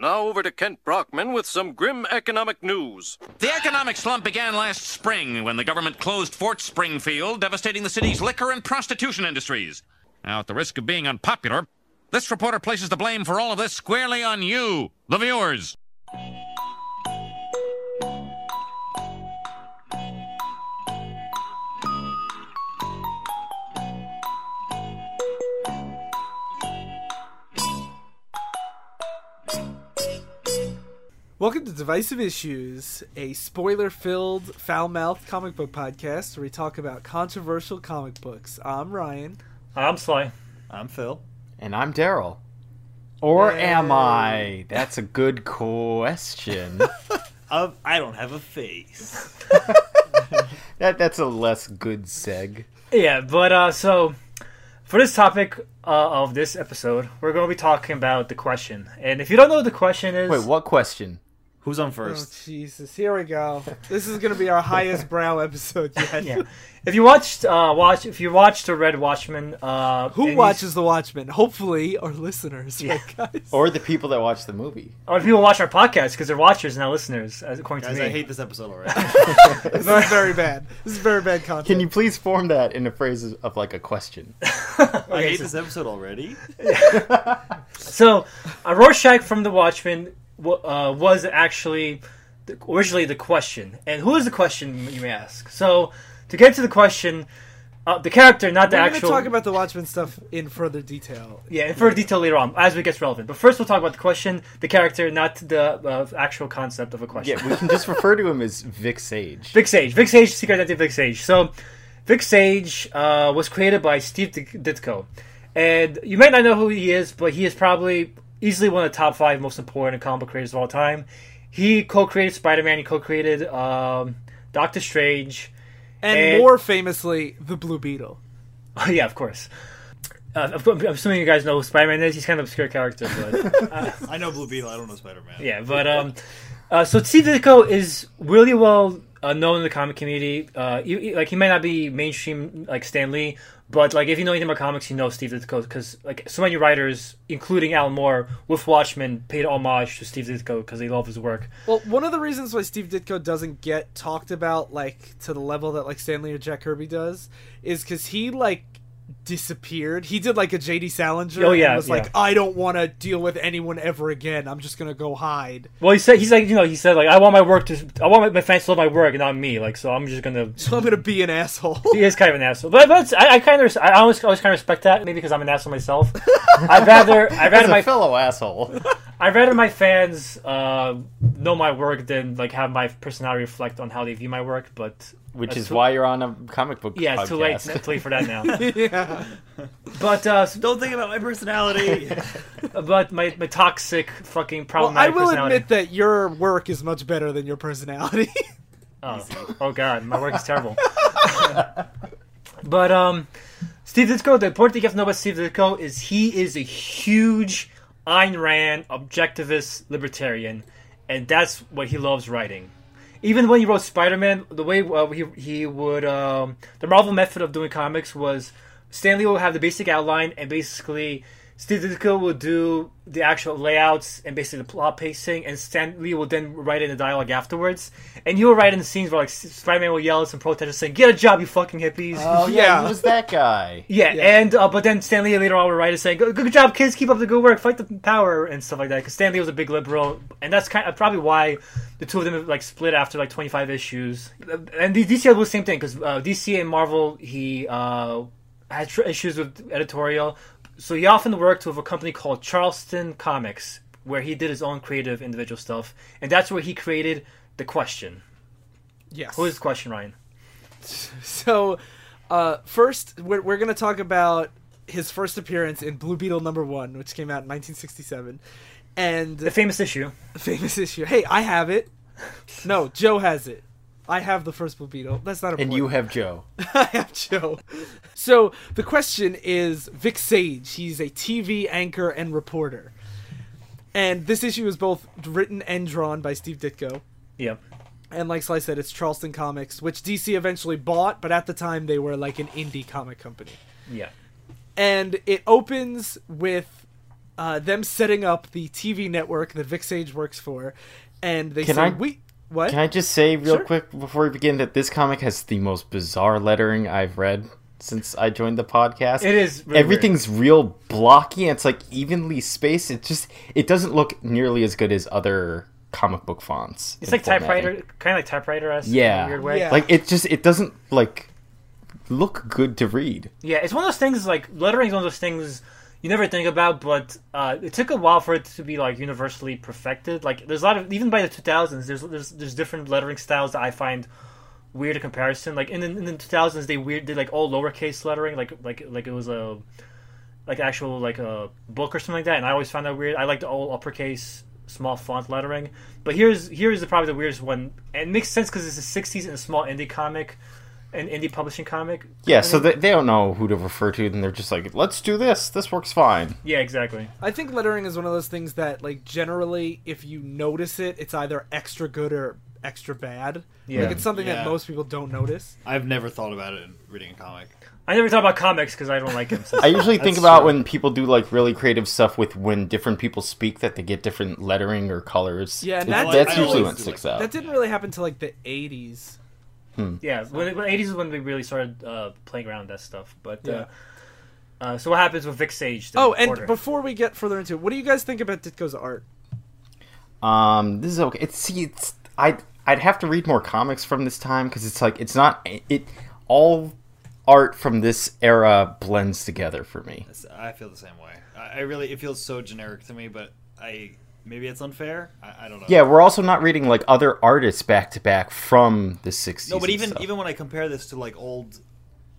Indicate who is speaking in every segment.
Speaker 1: Now over to Kent Brockman with some grim economic news.
Speaker 2: The economic slump began last spring when the government closed Fort Springfield, devastating the city's liquor and prostitution industries. Now, at the risk of being unpopular, this reporter places the blame for all of this squarely on you, the viewers.
Speaker 3: Welcome to Divisive Issues, a spoiler filled, foul mouthed comic book podcast where we talk about controversial comic books. I'm Ryan.
Speaker 4: I'm Sly.
Speaker 5: I'm Phil.
Speaker 6: And I'm Daryl. Or
Speaker 3: Yay.
Speaker 6: am I? That's a good question.
Speaker 5: Uh, I don't have a face.
Speaker 6: that that's a less good seg.
Speaker 4: Yeah, but uh, so for this topic uh, of this episode, we're going to be talking about the question. And if you don't know what the question is,
Speaker 6: Wait, what question?
Speaker 5: Who's on first?
Speaker 3: Oh,
Speaker 5: first?
Speaker 3: Jesus. Here we go. This is going to be our highest brow episode yet.
Speaker 4: yeah, if you watched uh, watch if you watched the Red Watchman, uh,
Speaker 3: Who watches The Watchmen? Hopefully, our listeners,
Speaker 4: Yeah.
Speaker 3: right, guys?
Speaker 6: Or the people that watch the movie?
Speaker 4: or the people watch our podcast because they're watchers, not listeners, according
Speaker 5: Guys,
Speaker 4: to me.
Speaker 5: I hate this episode already.
Speaker 3: This is very bad. This is very bad content.
Speaker 6: Can you please form that in a phrase of like a question?
Speaker 5: I hate this episode already.
Speaker 4: So, uh, Rorschach from The Watchmen w- uh, was actually the, originally the question. And who is the question, you may ask? So, to get to the question, uh, the character, not the
Speaker 3: We're going to
Speaker 4: actual.
Speaker 3: talk about The Watchmen stuff in further detail.
Speaker 4: yeah, in further detail later on, as it gets relevant. But first, we'll talk about the question, the character, not the uh, actual concept of a question.
Speaker 6: Yeah, we can just refer to him as Vic Sage.
Speaker 4: Vic Sage. Vic Sage, Secret Identity of Vic Sage. So, Vic Sage uh, was created by Steve Ditko. And you might not know who he is, but he is probably easily one of the top five most important comic book creators of all time. He co created Spider Man, he co created um, Doctor Strange.
Speaker 3: And,
Speaker 4: And-
Speaker 3: more famously, The Blue Beetle.
Speaker 4: Oh, yeah, of course. Uh, I'm assuming you guys know who Spider Man is. He's kind of an obscure character, but.
Speaker 5: I know Blue Beetle. I don't know Spider Man.
Speaker 4: Yeah, but um, uh, so Steve Ditko is really well uh, known in the comic community. Uh, you, you- like he might not be mainstream like Stan Lee, but like if you know anything about comics, you know Steve Ditko because like so many writers, including Alan Moore with Watchmen, paid homage to Steve Ditko because they love his work.
Speaker 3: Well, one of the reasons why Steve Ditko doesn't get talked about like to the level that like Stan Lee or Jack Kirby does is because he like disappeared. He did like a JD Salinger.
Speaker 4: Oh,
Speaker 3: and
Speaker 4: yeah,
Speaker 3: was
Speaker 4: yeah.
Speaker 3: like, I don't want to deal with anyone ever again. I'm just gonna go hide.
Speaker 4: Well, he said he's like you know he said like I want my work to I want my, my fans to love my work and not me. Like so I'm just gonna.
Speaker 3: So I'm gonna be an asshole.
Speaker 4: He is kind of an asshole, but, but I, I kind of I always always kind of respect that. Maybe because I'm an asshole myself. I'd rather I'd
Speaker 6: As
Speaker 4: rather
Speaker 6: a
Speaker 4: my
Speaker 6: fellow asshole.
Speaker 4: I'd rather my fans uh, know my work than like have my personality reflect on how they view my work. But
Speaker 6: Which
Speaker 4: That's
Speaker 6: is
Speaker 4: too-
Speaker 6: why you're on a comic book
Speaker 4: yeah, it's too late.
Speaker 6: podcast.
Speaker 4: It's too late for that now.
Speaker 3: yeah.
Speaker 4: but uh, s-
Speaker 5: Don't think about my personality.
Speaker 4: but my, my toxic fucking
Speaker 3: Well, I
Speaker 4: problematic
Speaker 3: will
Speaker 4: personality.
Speaker 3: admit that your work is much better than your personality.
Speaker 4: oh. oh god, my work is terrible. but um, Steve Ditko. The important thing you have to know about Steve Ditko is he is a huge Ayn Rand objectivist libertarian, and that's what he loves writing. Even when he wrote Spider-Man, the way uh, he he would um, the Marvel method of doing comics was Stan Lee will have the basic outline and basically Steve Ditko will do the actual layouts and basically the plot pacing, and Stan Lee will then write in the dialogue afterwards. And he will write in the scenes where like Spider-Man will yell at some protesters saying, "Get a job, you fucking hippies."
Speaker 6: Oh yeah,
Speaker 3: Yeah.
Speaker 6: he that guy.
Speaker 4: Yeah,
Speaker 3: Yeah.
Speaker 4: and uh, but then Stan Lee later on would write it saying, "Good, good job, kids. Keep up the good work. Fight the power and stuff like that." Because Stan Lee was a big liberal, and that's kind of probably why the two of them like split after like twenty five issues. And D- DC was the same thing because uh, DC and Marvel he uh, had issues with editorial, so he often worked with a company called Charlton Comics, where he did his own creative individual stuff, and that's where he created the Question.
Speaker 3: Yes.
Speaker 4: Who is the Question, Ryan?
Speaker 3: So, uh, first, we're, we're going to talk about his first appearance in Blue Beetle number one, which came out in 1967. And
Speaker 4: The famous issue.
Speaker 3: the famous issue. Hey, I have it. No, Joe has it. I have the first Blue Beetle. That's not important.
Speaker 6: And you have Joe.
Speaker 3: I have Joe. So the question is Vic Sage. He's a TV anchor and reporter. And this issue is both written and drawn by Steve Ditko.
Speaker 4: Yep.
Speaker 3: And like Sly said, it's Charlton Comics, which DC eventually bought, but at the time they were like an indie comic company.
Speaker 4: Yeah.
Speaker 3: And it opens with uh, them setting up the TV network that Vic Sage works for, and they
Speaker 6: Can
Speaker 3: say
Speaker 6: I-
Speaker 3: we what?
Speaker 6: Can I just say real
Speaker 3: Sure.
Speaker 6: quick before we begin that this comic has the most bizarre lettering I've read since I joined the podcast.
Speaker 4: It is really
Speaker 6: Everything's real blocky and it's like evenly spaced. It just it doesn't look nearly as good as other comic book fonts.
Speaker 4: It's like
Speaker 6: formatting.
Speaker 4: typewriter, kind of like typewriter esque.
Speaker 6: Yeah.
Speaker 4: in a weird way.
Speaker 3: Yeah.
Speaker 6: Like it just it doesn't like look good to read.
Speaker 4: Yeah, it's one of those things like lettering is one of those things you never think about, but uh, it took a while for it to be like universally perfected. Like there's a lot of even by the 2000s, there's there's there's different lettering styles that I find weird in comparison. Like in the, in the 2000s, they weird did like all lowercase lettering, like like like it was a like actual like a book or something like that, and I always found that weird. I like the all uppercase small font lettering, but here's here's the probably the weirdest one, and it makes sense because it's the 60s and a small indie comic. An indie publishing comic.
Speaker 6: Yeah, so they, they don't know who to refer to, and they're just like, let's do this. This works fine.
Speaker 4: Yeah, exactly.
Speaker 3: I think lettering is one of those things that, like, generally, if you notice it, it's either extra good or extra bad.
Speaker 4: Yeah.
Speaker 3: Like, it's something that most people don't notice.
Speaker 5: I've never thought about it in reading a comic.
Speaker 4: I never thought about comics because I don't like them. So
Speaker 6: I usually think about
Speaker 5: true.
Speaker 6: when people do like really creative stuff with when different people speak that they get different lettering or colors.
Speaker 3: Yeah, and
Speaker 6: It-
Speaker 3: that-
Speaker 6: that's usually
Speaker 5: always
Speaker 6: when sticks
Speaker 5: like
Speaker 6: out.
Speaker 3: That didn't really happen to like the '80s.
Speaker 4: Yeah, when, when 80s is when we really started uh, playing around with that stuff. But
Speaker 3: Yeah.
Speaker 4: uh, uh, so what happens with Vic Sage? the
Speaker 3: Oh, and
Speaker 4: reporter?
Speaker 3: before we get further into it, what do you guys think about Ditko's art?
Speaker 6: Um, this is okay. It's see, it's I I'd have to read more comics from this time because it's like it's not it all art from this era blends together for me.
Speaker 5: I feel the same way. I, I really it feels so generic to me, but I maybe it's unfair. I, I don't know.
Speaker 6: Yeah, we're also not reading like other artists back to back from the '60s.
Speaker 5: No, but even
Speaker 6: stuff.
Speaker 5: even when I compare this to like old,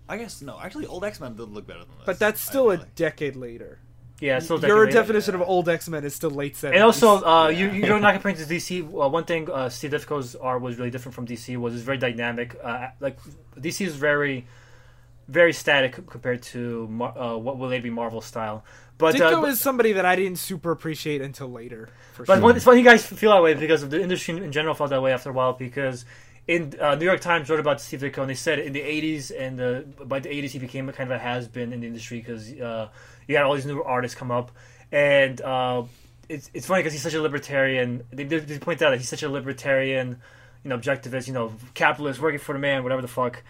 Speaker 5: I guess no, actually old X Men did look better than this.
Speaker 3: But that's still a
Speaker 5: like.
Speaker 3: decade later.
Speaker 4: yeah, it's still
Speaker 3: Your
Speaker 4: decade-
Speaker 3: definition of old X Men is still late '70s.
Speaker 4: And also, uh, you you're not comparing to DC. Uh, one thing uh, Steve Ditko's art was really different from DC was it's very dynamic. Uh, like DC is very, very static compared to uh, what will later be Marvel style. But uh,
Speaker 3: Ditko
Speaker 4: but-
Speaker 3: is somebody that I didn't super appreciate until later. For
Speaker 4: But
Speaker 3: sure.
Speaker 4: it's funny you guys feel that way because the industry in general felt that way after a while because in uh, New York Times wrote about Steve Ditko and they said in the 80s and the, by the 80s he became a kind of a has-been in the industry because uh, you had all these new artists come up and uh, it's, it's funny because he's such a libertarian they, they, they point out that he's such a libertarian you know objectivist you know capitalist working for the man whatever the fuck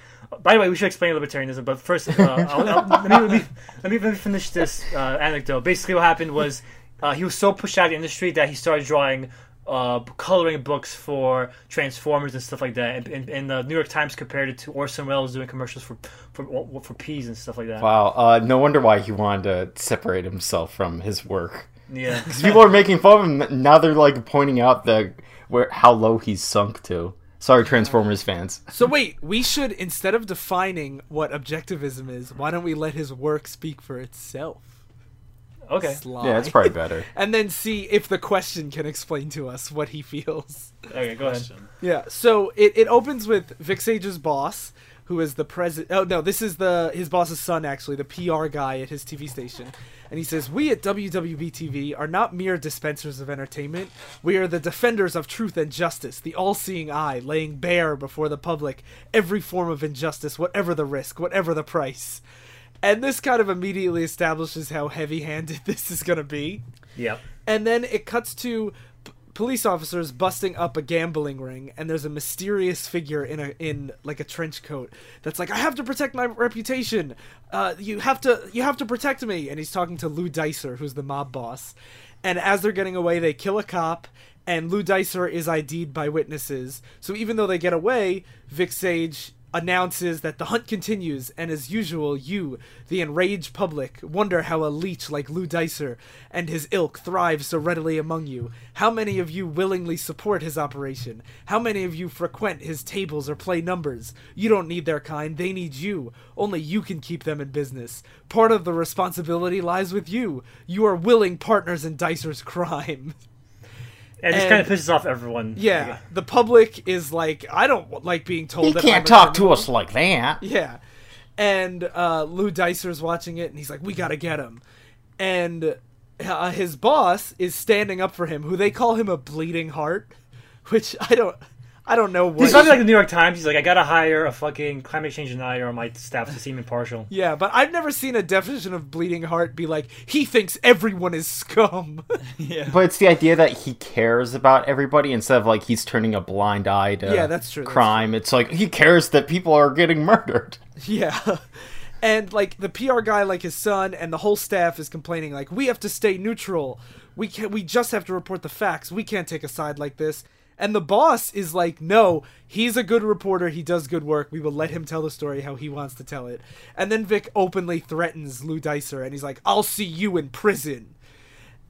Speaker 4: by the way we should explain libertarianism but first uh, I'll, I'll, let, me, let, me, let, me, let me finish this uh, anecdote basically what happened was uh, he was so pushed out of the industry that he started drawing uh, coloring books for Transformers and stuff like that. And, and, and the New York Times compared it to Orson Welles doing commercials for for for peas and stuff like that.
Speaker 6: wow, uh, no wonder why he wanted to separate himself from his work.
Speaker 4: Yeah,
Speaker 6: 'Cause people are making fun of him now. They're like pointing out the where how low he's sunk to. Sorry, Transformers fans.
Speaker 3: So wait, we should instead of defining what objectivism is, why don't we let his work speak for itself?
Speaker 4: okay.
Speaker 3: Sly.
Speaker 6: Yeah, it's probably better.
Speaker 3: and then see if the question can explain to us what he feels.
Speaker 4: Okay, go ahead.
Speaker 3: Yeah. So it, it opens with Vic Sage's boss, who is the president. Oh no, this is the his boss's son actually, the PR guy at his TV station. And he says, "We at WWB TV are not mere dispensers of entertainment. We are the defenders of truth and justice, the all-seeing eye, laying bare before the public every form of injustice, whatever the risk, whatever the price." And this kind of immediately establishes how heavy-handed this is going to be
Speaker 4: Yep.
Speaker 3: and then it cuts to police officers busting up a gambling ring and there's a mysterious figure in a in like a trench coat that's like i have to protect my reputation. Uh, you have to you have to protect me. And he's talking to lou dicer who's the mob boss. And as they're getting away they kill a cop and lou dicer is id'd by witnesses. So even though they get away vic sage announces that the hunt continues, and as usual, you, the enraged public, wonder how a leech like Lou Dicer and his ilk thrives so readily among you. How many of you willingly support his operation? How many of you frequent his tables or play numbers? You don't need their kind, they need you. Only you can keep them in business. Part of the responsibility lies with you. You are willing partners in Dicer's crime.
Speaker 4: And this
Speaker 3: And-
Speaker 4: kind of pisses off everyone.
Speaker 3: Yeah, the public is like, I don't like being told
Speaker 6: He
Speaker 3: that
Speaker 6: can't
Speaker 3: I'm
Speaker 6: talk to us like that.
Speaker 3: Yeah. And uh, Lou Dicer's watching it, and he's like, "We gotta get him." And uh, his boss is standing up for him, who they call him a bleeding heart, which I don't, I don't know what.
Speaker 4: He's probably like the New York Times. He's like, I gotta hire a fucking climate change denier on my staff to seem impartial.
Speaker 3: yeah, but I've never seen a definition of bleeding heart be like he thinks everyone is scum. Yeah.
Speaker 6: But it's the idea that he cares about everybody instead of like he's turning a blind eye to
Speaker 3: Yeah, that's true, that's
Speaker 6: crime. It's like he cares that people are getting murdered.
Speaker 3: Yeah. And like the PR guy like his son and the whole staff is complaining like we have to stay neutral. We can not we just have to report the facts. We can't take a side like this. And the boss is like, "No, he's a good reporter. He does good work. We will let him tell the story how he wants to tell it." And then Vic openly threatens Lou Dicer and he's like, "I'll see you in prison."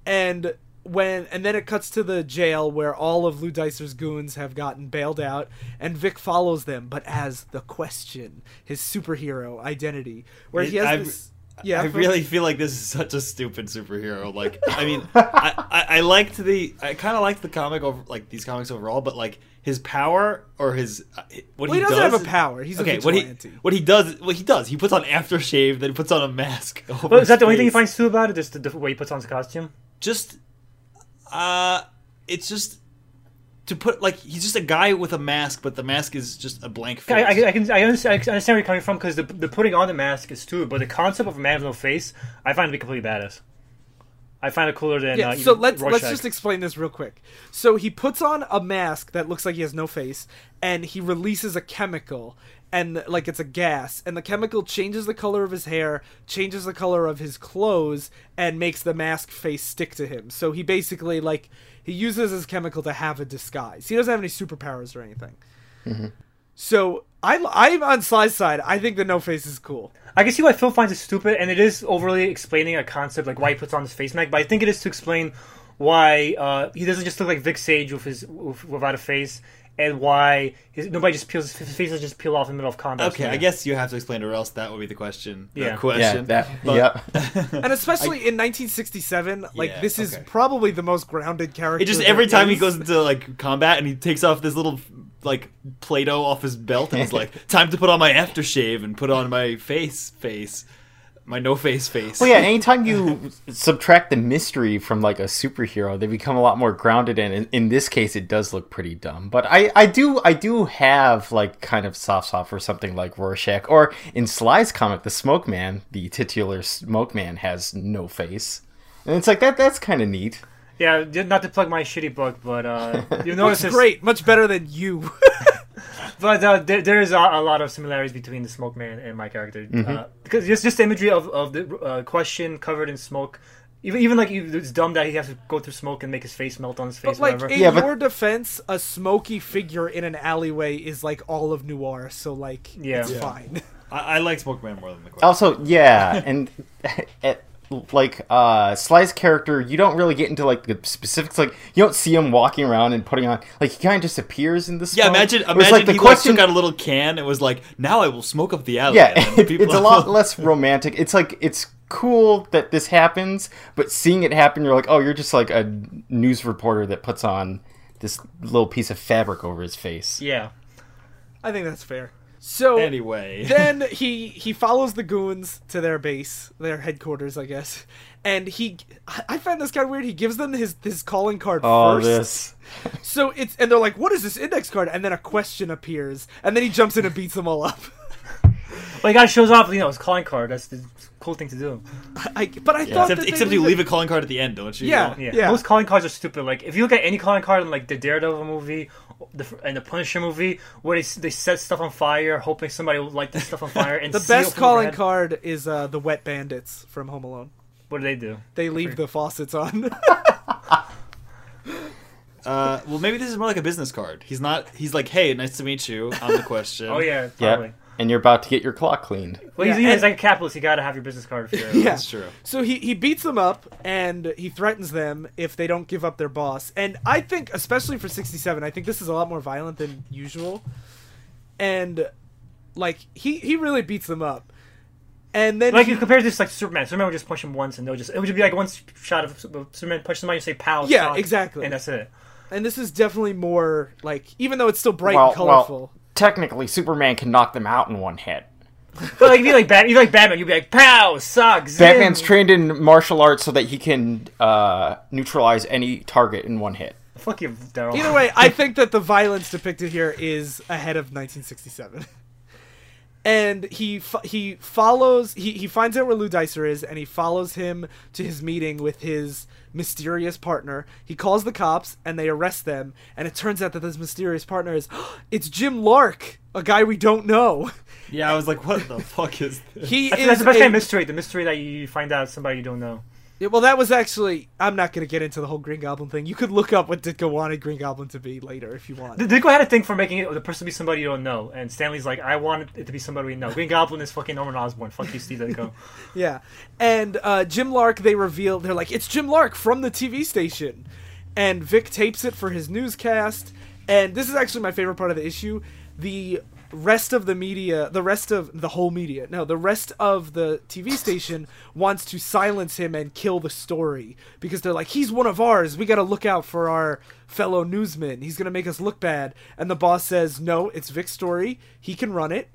Speaker 3: And when and then it cuts to the jail where all of Lou Dicer's goons have gotten bailed out, and Vic follows them, but as the question, his superhero identity, where he has
Speaker 5: I-
Speaker 3: this. Yeah,
Speaker 5: I
Speaker 3: for-
Speaker 5: really feel like this is such a stupid superhero. Like, I mean, I, I, I liked the, I kind of liked the comic over, like these comics overall, but like his power or his uh, what
Speaker 3: Well,
Speaker 5: he,
Speaker 3: he doesn't
Speaker 5: does.
Speaker 3: have a power. He's a
Speaker 5: okay. What he what he does, what he does, he puts on aftershave, then he puts on a mask. Over
Speaker 4: Well, is that the only thing you
Speaker 5: face.
Speaker 4: find stupid about it? Just the, the way he puts on his costume?
Speaker 5: Just, uh, it's just to put like he's just a guy with a mask, but the mask is just a blank face.
Speaker 4: I, I, I can I understand, I understand where you're coming from because the, the putting on the mask is too, but the concept of a man with no face, I find to be completely badass. I find it cooler than
Speaker 3: Yeah,
Speaker 4: uh,
Speaker 3: so
Speaker 4: even
Speaker 3: let's let's just explain this real quick. So he puts on a mask that looks like he has no face, and he releases a chemical, and like it's a gas, and the chemical changes the color of his hair, changes the color of his clothes, and makes the mask face stick to him. So he basically like he uses his chemical to have a disguise. He doesn't have any superpowers or anything. So I I'm on Sly's side. I think the no face is cool.
Speaker 4: I can see why Phil finds it stupid, and it is overly explaining a concept like why he puts on his face mask. But I think it is to explain why uh, he doesn't just look like Vic Sage with his with, without a face, and why his, nobody just peels his face just peel off in the middle of combat.
Speaker 5: Okay, I guess you have to explain it, or else that would be the question. the
Speaker 4: Yeah.
Speaker 6: Yeah,
Speaker 5: question.
Speaker 6: that.
Speaker 5: But-
Speaker 6: yeah.
Speaker 3: And especially in 1967, like
Speaker 5: Yeah,
Speaker 3: this is
Speaker 5: okay.
Speaker 3: probably the most grounded character.
Speaker 5: It just every time he goes into like combat and he takes off this little like Play-Doh off his belt and he's like, "Time to put on my aftershave and put on my face face, my no face face."
Speaker 6: Well, yeah. Anytime you subtract the mystery from like a superhero, they become a lot more grounded. And in, in this case, it does look pretty dumb. But I, I do, I do have like kind of soft spot for something like Rorschach, or in Sly's comic, the Smoke Man, the titular Smoke Man has no face, and it's like that. That's kind of neat.
Speaker 4: Yeah. Not to plug my shitty book, but uh, you
Speaker 3: Looks
Speaker 4: notice there's-
Speaker 3: great, much better than you.
Speaker 4: But uh, there, there is a, a lot of similarities between the Smoke Man and my character
Speaker 3: Mm-hmm.
Speaker 4: uh, because just just the imagery of of the uh, question covered in smoke. Even even like it's dumb that he has to go through smoke and make his face melt on his face.
Speaker 3: but like
Speaker 4: whatever.
Speaker 3: in
Speaker 6: Yeah, but-
Speaker 3: your defense, a smoky figure in an alleyway is like all of noir, so like
Speaker 4: Yeah.
Speaker 3: it's
Speaker 4: Yeah.
Speaker 3: fine.
Speaker 5: I, I like Smoke Man more than the question.
Speaker 6: Also, yeah, and at, like uh Sly's character, you don't really get into like the specifics. Like you don't see him walking around and putting on like he kind of just appears in the smoke.
Speaker 5: yeah, imagine
Speaker 6: Whereas,
Speaker 5: imagine
Speaker 6: like the
Speaker 5: he
Speaker 6: question.
Speaker 5: like took out a little can and was like, "Now I will smoke up the alley."
Speaker 6: yeah,
Speaker 5: and people-
Speaker 6: it's a lot less romantic. It's like it's cool that this happens, but seeing it happen, you're like, oh, you're just like a news reporter that puts on this little piece of fabric over his face.
Speaker 4: yeah.
Speaker 3: I think that's fair. So
Speaker 5: Anyway,
Speaker 3: then he he follows the goons to their base, their headquarters, I guess. And he, I find this kind of weird. He gives them his his calling card
Speaker 6: Oh,
Speaker 3: first.
Speaker 6: this.
Speaker 3: So it's and they're like, "What is this index card?" And then a question appears, and then he jumps in and beats them all up.
Speaker 4: Well, he guy shows off, you know, his calling card. That's the cool thing to do.
Speaker 3: I, but I thought
Speaker 5: except, except you
Speaker 3: leave
Speaker 5: leave a calling card at the end, don't you?
Speaker 3: Yeah.
Speaker 5: You
Speaker 4: Yeah. Most calling cards are stupid. Like if you look at any calling card in like the Daredevil movie, the and the Punisher movie, where they they set stuff on fire, hoping somebody will light the stuff on fire, and
Speaker 3: The best calling
Speaker 4: overhead.
Speaker 3: card is uh, the Wet Bandits from Home Alone.
Speaker 4: What do they do?
Speaker 3: They leave the faucets on.
Speaker 5: Uh, well, maybe this is more like a business card. He's not. He's like, "Hey, nice to meet you." I'm the question.
Speaker 4: Oh yeah,
Speaker 6: Yeah,
Speaker 4: probably.
Speaker 6: And you're about to get your clock cleaned.
Speaker 4: Well, he's,
Speaker 3: Yeah,
Speaker 4: he's
Speaker 3: and-
Speaker 4: like a capitalist. You gotta have your business card. If
Speaker 3: yeah,
Speaker 5: That's true.
Speaker 3: So he he beats them up and he threatens them if they don't give up their boss. And I think, especially for '67, I think this is a lot more violent than usual. And like he he really beats them up. And then
Speaker 4: Like
Speaker 3: he-
Speaker 4: you compare this like to Superman. Superman would just punch him once, and they'll just it would just be like one shot of Superman punch somebody and say "pow."
Speaker 3: Yeah,
Speaker 4: shock,
Speaker 3: exactly.
Speaker 4: and that's it.
Speaker 3: and this is definitely more like even though it's still bright
Speaker 6: well,
Speaker 3: and colorful.
Speaker 6: well, technically, Superman can knock them out in one hit.
Speaker 4: But like if you like Bat, you like Batman, you'd be like "pow," suck. Zim.
Speaker 6: Batman's trained in martial arts so that he can uh, neutralize any target in one hit.
Speaker 4: Fuck you, Daryl.
Speaker 3: Either way, I think that the violence depicted here is ahead of 1967. And he fo- he follows he, he finds out where Lou Dicer is and he follows him to his meeting with his mysterious partner. He calls the cops and they arrest them and it turns out that this mysterious partner is it's Jim Lark, a guy we don't know.
Speaker 5: Yeah, I was like, what the fuck is this?
Speaker 3: He
Speaker 4: That's,
Speaker 3: is
Speaker 4: that's the best
Speaker 3: a-
Speaker 4: kind of mystery. The mystery that you find out somebody you don't know.
Speaker 3: Yeah, well, that was actually. I'm not going to get into the whole Green Goblin thing. You could look up what Ditko wanted Green Goblin to be later if you want.
Speaker 4: The Ditko had a thing for making it the person be somebody you don't know, and Stan Lee's like, I want it to be somebody we know. Green Goblin is fucking Norman Osborn. Fuck you, Steve Ditko.
Speaker 3: Yeah, and uh, Jim Lark. They reveal they're like it's Jim Lark from the TV station, and Vic tapes it for his newscast. And this is actually my favorite part of the issue. The rest of the media, the rest of the whole media, no, the rest of the TV station wants to silence him and kill the story because they're like, he's one of ours. We got to look out for our fellow newsman. He's gonna make us look bad. And the boss says, no, it's Vic's story. He can run it.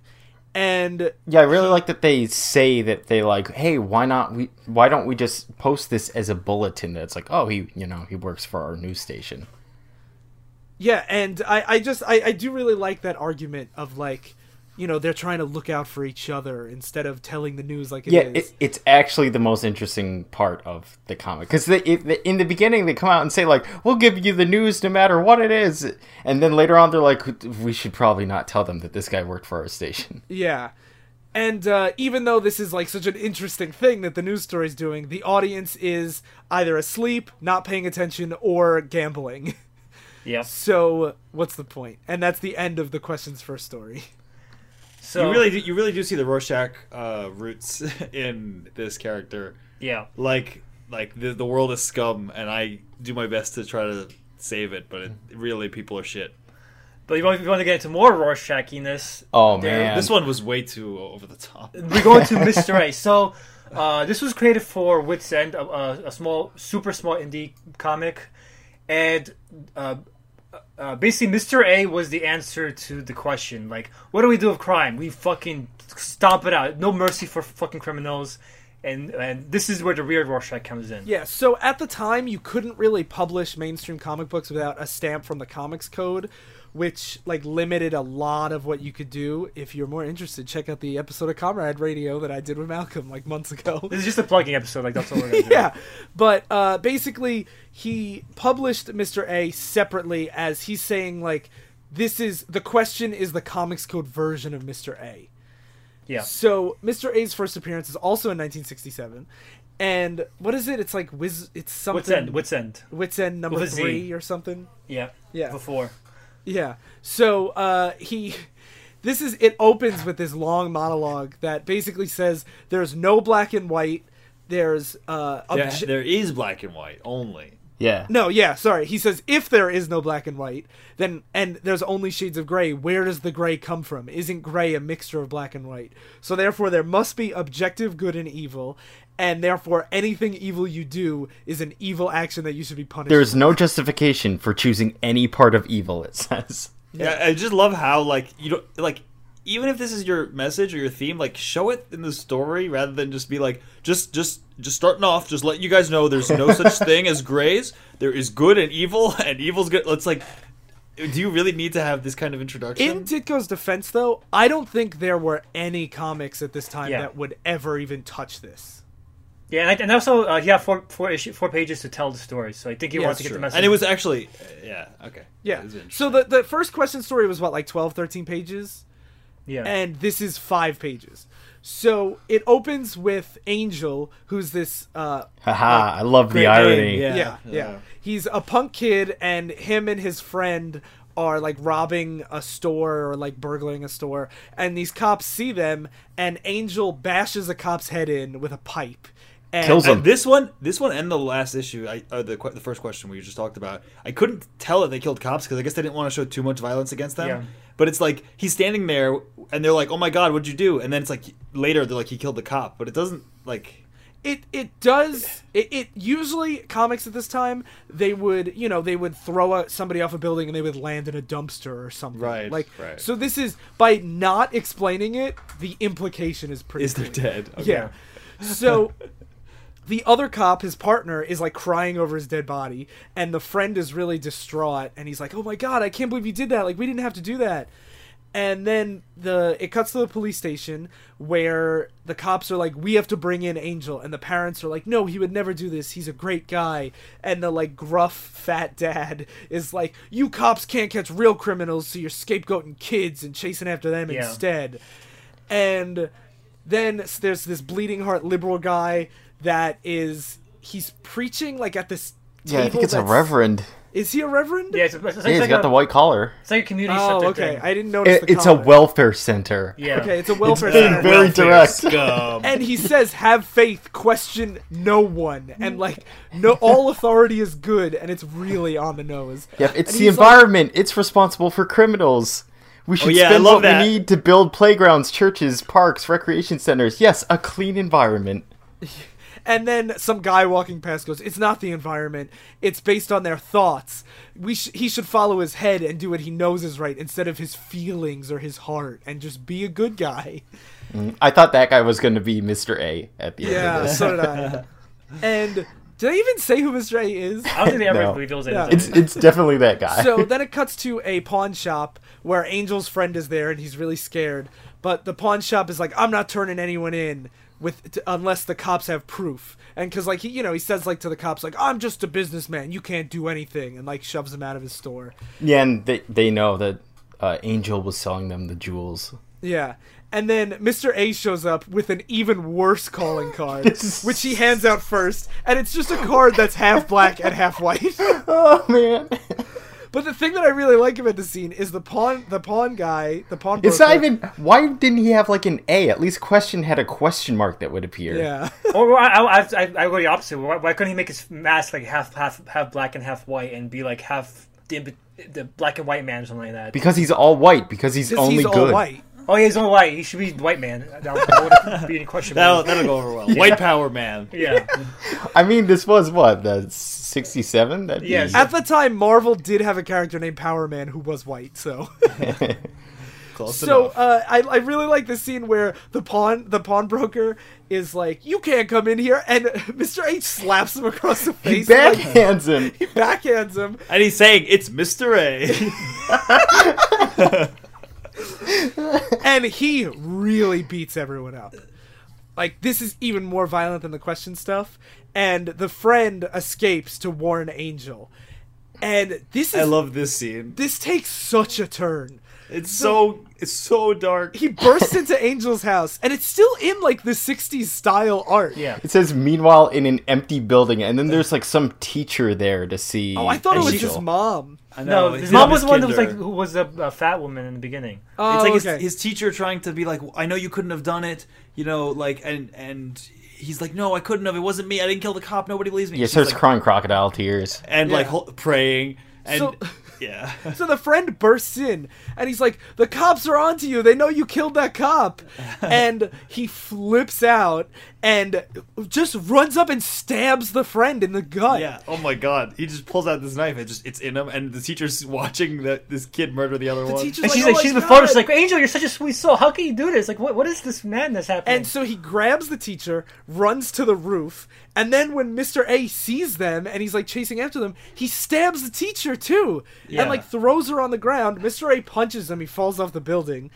Speaker 3: And
Speaker 6: Yeah, I really like that they say that they like, hey, why not we? Why don't we just post this as a bulletin? That's like, oh, he, you know, he works for our news station.
Speaker 3: Yeah, and I, I just I, I do really like that argument of like, you know, they're trying to look out for each other instead of telling the news like it is.
Speaker 6: yeah, it, it's actually the most interesting part of the comic because in the beginning they come out and say like, we'll give you the news no matter what it is, and then later on they're like, we should probably not tell them that this guy worked for our station.
Speaker 3: Yeah. And uh, even though this is like such an interesting thing that the news story is doing, the audience is either asleep, not paying attention, or gambling.
Speaker 4: Yep.
Speaker 3: so what's the point? And that's the end of the questions first story.
Speaker 4: So
Speaker 5: you really, do, you really do see the Rorschach uh, roots in this character.
Speaker 4: yeah.
Speaker 5: Like, like the the world is scum, and I do my best to try to save it, but it, really people are shit.
Speaker 4: But if you want, if you want to get into more Rorschachiness,
Speaker 6: Oh
Speaker 4: there-
Speaker 6: man,
Speaker 5: This one was way too over the top.
Speaker 4: we go into Mr. A. So, uh, this was created for Witzend, a, a, a small, super small indie comic, and uh, uh, basically, Mr. A was the answer to the question, like, what do we do with crime? We fucking stomp it out, no mercy for fucking criminals, and and this is where the weird Rorschach comes in.
Speaker 3: Yeah, so at the time you couldn't really publish mainstream comic books without a stamp from the Comics Code, which like limited a lot of what you could do. If you're more interested, check out the episode of Comrade Radio that I did with Malcolm like months ago.
Speaker 4: This is just a plugging episode, like that's all we're gonna do.
Speaker 3: yeah, but uh, basically he published Mr. A separately as he's saying like this is the question is the Comics Code version of Mr. A.
Speaker 4: yeah.
Speaker 3: So Mr. A's first appearance is also in 1967, and what is it? It's like Wiz. It's something.
Speaker 4: Witzend, Wits End.
Speaker 3: Wits End number
Speaker 4: With a Z.
Speaker 3: three or something.
Speaker 4: Yeah,
Speaker 3: Yeah.
Speaker 4: Before.
Speaker 3: Yeah. So uh, he, this is it opens with this long monologue that basically says there's no black and white. There's uh,
Speaker 5: Yeah,
Speaker 3: obje-
Speaker 5: there is black and white only.
Speaker 6: Yeah,
Speaker 3: no, yeah, sorry. He says if there is no black and white, then and there's only shades of gray. Where does the gray come from? Isn't gray a mixture of black and white? So therefore, there must be objective good and evil, and therefore anything evil you do is an evil action that you should be punished.
Speaker 6: there is no justification for choosing any part of evil. It says.
Speaker 5: Yeah, I just love how like you don't like even if this is your message or your theme, like show it in the story rather than just be like just just just starting off, just let you guys know there's no such thing as grays. There is good and evil, and evil's good. Let's like, do you really need to have this kind of introduction?
Speaker 3: In Ditko's defense, though, I don't think there were any comics at this time
Speaker 4: Yeah.
Speaker 3: that would ever even touch this.
Speaker 4: Yeah, and, I, and also uh, he had four four issue, four pages to tell the story, so I think he
Speaker 3: Yeah,
Speaker 4: wanted to get
Speaker 3: true.
Speaker 4: the message.
Speaker 5: and it was actually, uh, yeah, okay,
Speaker 3: Yeah. So the the first question story was what like 12, 13 pages,
Speaker 4: yeah,
Speaker 3: and this is five pages. So it opens with Angel, who's this uh
Speaker 6: Haha, I love the irony.
Speaker 3: yeah,
Speaker 5: Yeah,
Speaker 3: yeah,
Speaker 5: yeah.
Speaker 3: He's a punk kid, and him and his friend are like robbing a store or like burglaring a store, and these cops see them, and Angel bashes a cop's head in with a pipe. And
Speaker 6: Kills him.
Speaker 5: And this one, this one, and the last issue, I, uh, the the first question we just talked about, I couldn't tell that they killed cops because I guess they didn't want to show too much violence against them.
Speaker 4: Yeah.
Speaker 5: But it's like he's standing there, and they're like, "Oh my god, what'd you do?" And then it's like later they're like, "He killed the cop," but it doesn't like.
Speaker 3: it it does it, it usually comics at this time they would you know they would throw a, somebody off a building and they would land in a dumpster or something
Speaker 5: Right,
Speaker 3: like
Speaker 5: right.
Speaker 3: so this is by not explaining it the implication is pretty
Speaker 5: Is they're dead? Okay.
Speaker 3: yeah so the other cop, his partner, is like crying over his dead body, and the friend is really distraught, and he's like, "Oh my god, I can't believe you did that! Like, we didn't have to do that." And then the it cuts to the police station where the cops are like, "We have to bring in Angel," and the parents are like, "No, he would never do this. He's a great guy." And the like gruff fat dad is like, "You cops can't catch real criminals, so you're scapegoating kids and chasing after them
Speaker 4: Yeah.
Speaker 3: instead." And then there's this bleeding heart liberal guy that is he's preaching like at this
Speaker 6: Yeah, I think it's a
Speaker 3: that's-
Speaker 6: reverend.
Speaker 3: Is he a reverend?
Speaker 4: Yeah, it's, it's, it's
Speaker 6: Yeah, he's
Speaker 4: like
Speaker 6: got
Speaker 4: a,
Speaker 6: the white collar.
Speaker 4: It's like a community
Speaker 3: Oh,
Speaker 4: center
Speaker 3: okay.
Speaker 4: thing.
Speaker 3: I didn't notice.
Speaker 6: It,
Speaker 3: the
Speaker 6: it's a
Speaker 3: collar.
Speaker 6: welfare center.
Speaker 4: yeah.
Speaker 3: Okay, it's a welfare
Speaker 6: being
Speaker 3: center.
Speaker 6: very direct.
Speaker 5: Scum.
Speaker 3: and he says, "Have faith, question no one," and like, no, all authority is good, and it's really on the nose.
Speaker 6: Yep, it's
Speaker 3: And
Speaker 6: the
Speaker 3: he's like-
Speaker 6: environment. it's responsible for criminals. We should oh,
Speaker 5: yeah, I
Speaker 6: spend
Speaker 5: love
Speaker 6: what
Speaker 5: that.
Speaker 6: we need to build playgrounds, churches, parks, recreation centers. Yes, a clean environment.
Speaker 3: And then some guy walking past goes, "It's not the environment. It's based on their thoughts. We sh- he should follow his head and do what he knows is right instead of his feelings or his heart, and just be a good guy."
Speaker 6: Mm, I thought that guy was going to be Mr. A at the end of
Speaker 3: Yeah,
Speaker 6: this.
Speaker 3: so did I. And did I even say who Mr. A is?
Speaker 4: I don't think they ever
Speaker 6: No.
Speaker 4: reveals
Speaker 3: Yeah.
Speaker 4: anything.
Speaker 6: It's it's definitely that guy.
Speaker 3: so then it cuts to a pawn shop where Angel's friend is there and he's really scared. But the pawn shop is like, I'm not turning anyone in with t- unless the cops have proof. And because like he, you know, he says like to the cops like, I'm just a businessman. You can't do anything, and like shoves him out of his store.
Speaker 6: yeah, and they they know that uh, Angel was selling them the jewels.
Speaker 3: Yeah. And then Mr. A shows up with an even worse calling card, which he hands out first, and it's just a card that's half black and half white.
Speaker 6: Oh man,
Speaker 3: But the thing that I really like about the scene is the pawn, the pawn guy, the pawn.
Speaker 6: it's not even. Why didn't he have like an A? At least question had a question mark that would appear.
Speaker 3: Yeah.
Speaker 4: Or I, I, I, I go the opposite. Why, why couldn't he make his mask like half half half black and half white and be like half the, the black and white man or something like that?
Speaker 6: Because he's all white. Because he's only
Speaker 3: he's
Speaker 6: good.
Speaker 3: all white.
Speaker 4: oh, yeah, he's only white. He should be white man. That, that wouldn't be any question.
Speaker 5: that'll that'll go over well. White power man.
Speaker 4: yeah.
Speaker 6: I mean, this was what the sixty-seven. That
Speaker 4: Yes.
Speaker 3: At the time, Marvel did have a character named Power Man who was white. So,
Speaker 5: Close
Speaker 3: so uh, I, I really like the scene where the pawn the pawnbroker is like, "You can't come in here," and Mr. H slaps him across the
Speaker 6: he
Speaker 3: face. and, like,
Speaker 6: backhands him.
Speaker 3: he backhands him,
Speaker 5: and he's saying it's Mr. A.
Speaker 3: and he really beats everyone up. Like this is even more violent than the question stuff. And the friend escapes to warn Angel, and this is
Speaker 5: I love this scene.
Speaker 3: this takes such a turn.
Speaker 5: It's so it's so dark.
Speaker 3: He bursts into Angel's house, and it's still in like the '60s style art.
Speaker 4: Yeah.
Speaker 6: It says, "Meanwhile, in an empty building," and then there's like some teacher there to see.
Speaker 3: Oh, I thought it was
Speaker 6: Angel.
Speaker 3: his mom.
Speaker 5: I
Speaker 4: No, his mom was the one that was like who was a, a fat woman in the beginning.
Speaker 3: Oh,
Speaker 5: it's like
Speaker 3: okay.
Speaker 5: his, his teacher trying to be like, I know you couldn't have done it, you know, like, and and he's like, no, I couldn't have. It wasn't me. I didn't kill the cop. Nobody believes me.
Speaker 6: Yeah,
Speaker 5: She's
Speaker 6: starts
Speaker 5: like-
Speaker 6: crying crocodile tears.
Speaker 5: and
Speaker 3: Yeah.
Speaker 5: like hol- praying and
Speaker 3: So-
Speaker 5: yeah.
Speaker 3: So the friend bursts in, and he's like, "The cops are onto you. They know you killed that cop." and he flips out and just runs up and stabs the friend in the gut.
Speaker 5: Yeah. Oh my god. He just pulls out this knife. It just it's in him, and the teacher's watching the, this kid murder the other
Speaker 3: The
Speaker 5: one.
Speaker 3: teacher's
Speaker 4: And
Speaker 3: like,
Speaker 4: she's
Speaker 3: "Oh
Speaker 4: like,
Speaker 3: my
Speaker 4: she's the
Speaker 3: God."
Speaker 4: She's like, Angel, you're such a sweet soul. How can you do this? Like, what, what is this madness happening?
Speaker 3: And so he grabs the teacher, runs to the roof, and then when Mr. A sees them and he's like chasing after them, he stabs the teacher too.
Speaker 5: Yeah.
Speaker 3: And like throws her on the ground. Mr. A punches him, he falls off the building.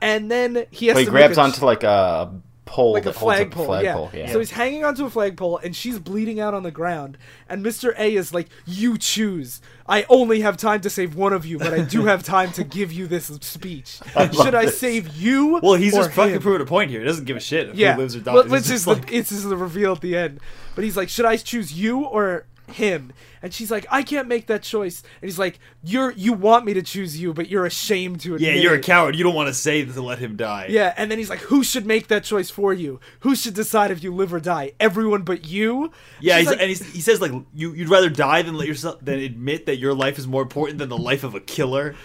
Speaker 3: And then he has
Speaker 6: So he
Speaker 3: to
Speaker 6: grabs
Speaker 3: make a,
Speaker 6: onto like a pole
Speaker 3: like a
Speaker 6: that holds up
Speaker 3: flagpole,
Speaker 6: a
Speaker 3: yeah.
Speaker 6: flagpole. Yeah.
Speaker 3: So he's hanging onto a flagpole, and she's bleeding out on the ground. And Mr. A is like, "You choose. I only have time to save one of you, but I do have time to give you this speech. Should I
Speaker 6: this.
Speaker 3: save you?
Speaker 5: well, he's
Speaker 3: or
Speaker 5: just fucking proving a point here. He doesn't give a shit if
Speaker 3: Yeah,
Speaker 5: he lives or dies.
Speaker 3: Well,
Speaker 5: He's
Speaker 3: which
Speaker 5: just like,
Speaker 3: the it's just the reveal at the end. But he's like, "Should I choose you or him?" And she's like, "I can't make that choice." And he's like, "You're you want me to choose you, but you're ashamed to admit
Speaker 5: yeah, you're a coward. You don't want to say to let him die.
Speaker 3: Yeah, and then he's like, "Who should make that choice for you? Who should decide if you live or die? Everyone but you."
Speaker 5: Yeah, he's,
Speaker 3: like-
Speaker 5: and he's, he says like you you'd rather die than let yourself than admit that your life is more important than the life of a killer.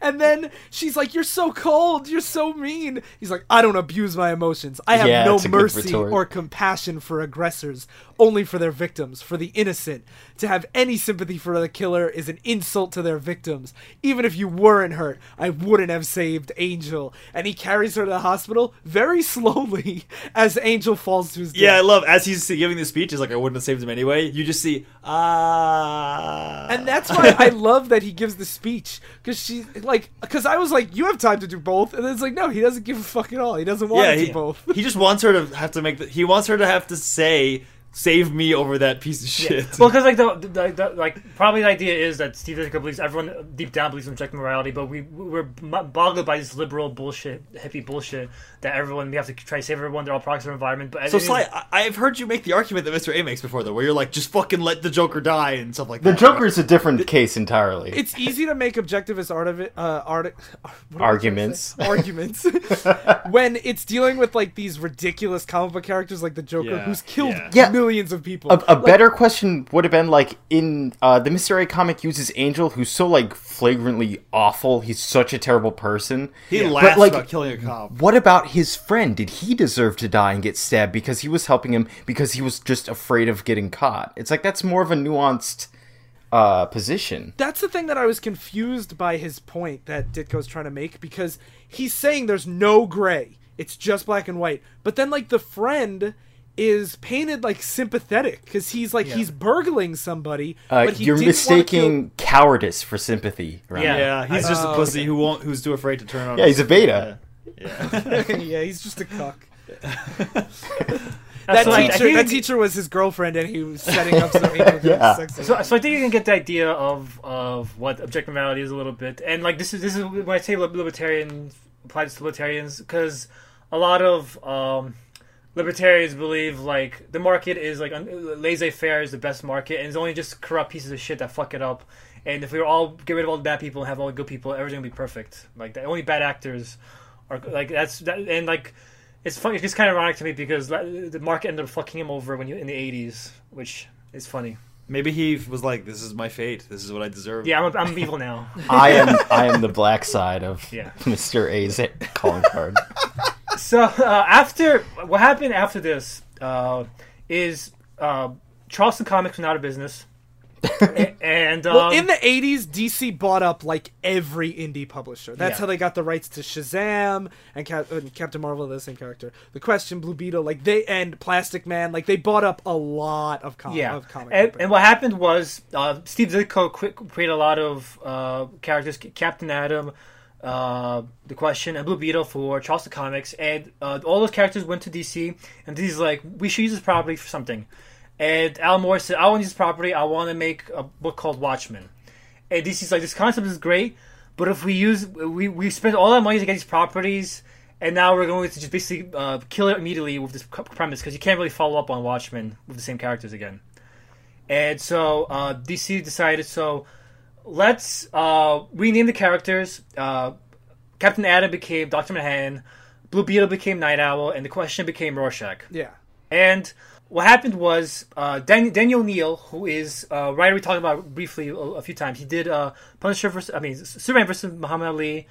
Speaker 3: And then she's like, "You're so cold. You're so mean." He's like, "I don't abuse my emotions. I have
Speaker 6: Yeah,
Speaker 3: no
Speaker 6: it's a good
Speaker 3: mercy or compassion for aggressors, only for their victims, for the innocent. To have any sympathy for the killer is an insult to their victims. Even if you weren't hurt, I wouldn't have saved Angel. And he carries her to the hospital very slowly as Angel falls to his death.
Speaker 5: Yeah, I love as he's giving the speech. He's like, "I wouldn't have saved him anyway." You just see ah,
Speaker 3: And that's why I love that he gives the speech because she like because I was like, you have time to do both, and then it's like, no, he doesn't give a fuck at all. He doesn't want
Speaker 5: yeah,
Speaker 3: to
Speaker 5: he,
Speaker 3: do both.
Speaker 5: he just wants her to have to make the. He wants her to have to say, "Save me over that piece of shit."
Speaker 4: Well, because like the, the, the like probably the idea is that Steve Ditko believes everyone deep down believes in objective morality, but we we're boggled by this liberal bullshit, hippie bullshit that everyone we have to try to save everyone. They're all products of our environment. But
Speaker 5: so Sly, I, I've heard you make the argument that Mr. A makes before, though, where you're like, just fucking let the Joker die and stuff like that.
Speaker 6: The
Speaker 5: Joker
Speaker 6: is a different case entirely.
Speaker 3: It's easy to make objectivist art of it, uh, art, what am I trying to
Speaker 6: Arguments.
Speaker 3: arguments, when it's dealing with like these ridiculous comic book characters like the Joker,
Speaker 5: Yeah,
Speaker 3: who's killed
Speaker 5: yeah.
Speaker 6: Yeah.
Speaker 3: Millions of people.
Speaker 6: A, a better question would have been like in uh, the Mystery comic uses Angel, who's so like flagrantly awful. He's such a terrible person.
Speaker 5: He
Speaker 6: But,
Speaker 5: laughs
Speaker 6: like,
Speaker 5: about killing a cop.
Speaker 6: What about his friend? Did he deserve to die and get stabbed because he was helping him because he was just afraid of getting caught? It's like that's more of a nuanced uh, position.
Speaker 3: That's the thing that I was confused by his point that Ditko's trying to make because he's saying there's no gray. It's just black and white. But then like the friend is painted like sympathetic because he's like he's burgling somebody.
Speaker 6: Uh,
Speaker 3: but he
Speaker 6: you're
Speaker 3: didn't
Speaker 6: mistaking cowardice for sympathy. Right?
Speaker 4: Yeah.
Speaker 5: Yeah, he's just a
Speaker 3: Oh,
Speaker 5: pussy who won't, who's too afraid to turn on.
Speaker 6: Yeah, he's a beta.
Speaker 3: kill- yeah, he's just a cuck. That teacher,
Speaker 4: think-
Speaker 3: that teacher was his girlfriend, and he was setting up some
Speaker 6: Yeah.
Speaker 3: sex
Speaker 4: So, so I think you can get the idea of of what objective morality is a little bit, and like this is this is when I say lib- libertarian applies to libertarians because a lot of um, libertarians believe like the market is like un- laissez-faire is the best market, and it's only just corrupt pieces of shit that fuck it up. And if we were all get rid of all the bad people and have all the good people, everything will be perfect. Like the only bad actors are like that's that, and like it's funny. It's just kind of ironic to me because like, the market ended up fucking him over when you in the '80s, which is funny.
Speaker 5: Maybe he was like, "This is my fate. This is what I deserve."
Speaker 4: Yeah, I'm, I'm evil now.
Speaker 6: I am I am the black side of
Speaker 4: Yeah.
Speaker 6: Mr. A's calling card.
Speaker 4: So uh, after what happened after this uh, is uh, Charlton Comics went out of business, and um,
Speaker 3: Well, in the '80s, DC bought up like every indie publisher. That's
Speaker 4: Yeah.
Speaker 3: how they got the rights to Shazam and, Cap- and Captain Marvel, the same character. The Question, Blue Beetle, like they and Plastic Man, like they bought up a lot of, com-
Speaker 4: yeah,
Speaker 3: of comic.
Speaker 4: and, and what happened was uh, Steve Ditko created a lot of uh, characters, Captain Atom. Uh, the question and Blue Beetle for Charlton Comics, and uh, all those characters went to DC, and DC's like, we should use this property for something. And Al Moore said, I want to use this property. I want to make a book called Watchmen. And DC's like, this concept is great, but if we use, we, we spent all that money to get these properties, and now we're going to just basically uh, kill it immediately with this premise because you can't really follow up on Watchmen with the same characters again. And so uh, DC decided, so let's uh, rename the characters. Uh, Captain Atom became Doctor Manhattan, Blue Beetle became Nite Owl, and the Question became Rorschach.
Speaker 3: yeah,
Speaker 4: And what happened was uh, Dan- Denny O'Neil, who is a writer we talked about briefly a, a few times, he did uh, Punisher versus, I mean, Superman versus Muhammad Ali,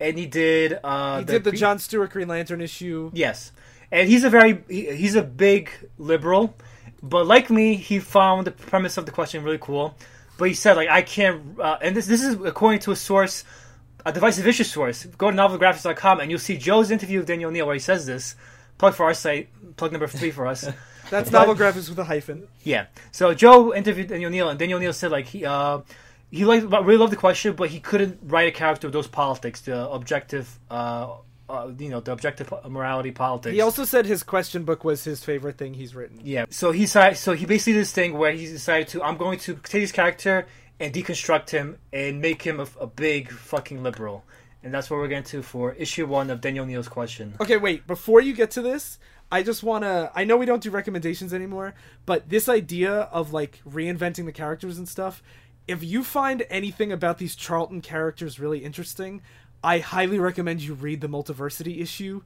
Speaker 4: and he did uh,
Speaker 3: he did the
Speaker 4: pre-
Speaker 3: John Stewart Green Lantern issue.
Speaker 4: Yes, and he's a very he, he's a big liberal, but like me, he found the premise of the question really cool. But he said like I can't, uh, and this this is according to a source, a divisive issue source. Go to novelgraphics.com and you'll see Joe's interview with Denny O'Neil where he says this. Plug for our site, plug number three for us.
Speaker 3: That's novel graphics with a hyphen.
Speaker 4: Yeah. So Joe interviewed Denny O'Neil, and Denny O'Neil said like he uh he liked really loved the question, but he couldn't write a character with those politics, the objective uh, uh you know the objective morality politics.
Speaker 3: He also said his question book was his favorite thing he's written.
Speaker 4: Yeah. So he decided, so he basically did this thing where he decided to I'm going to take his character and deconstruct him and make him a, a big fucking liberal. And that's what we're getting to for issue one of Denny O'Neil's question.
Speaker 3: Okay, wait. Before you get to this, I just want to. I know we don't do recommendations anymore, but this idea of like reinventing the characters and stuff. If you find anything about these Charlton characters really interesting, I highly recommend you read the Multiversity issue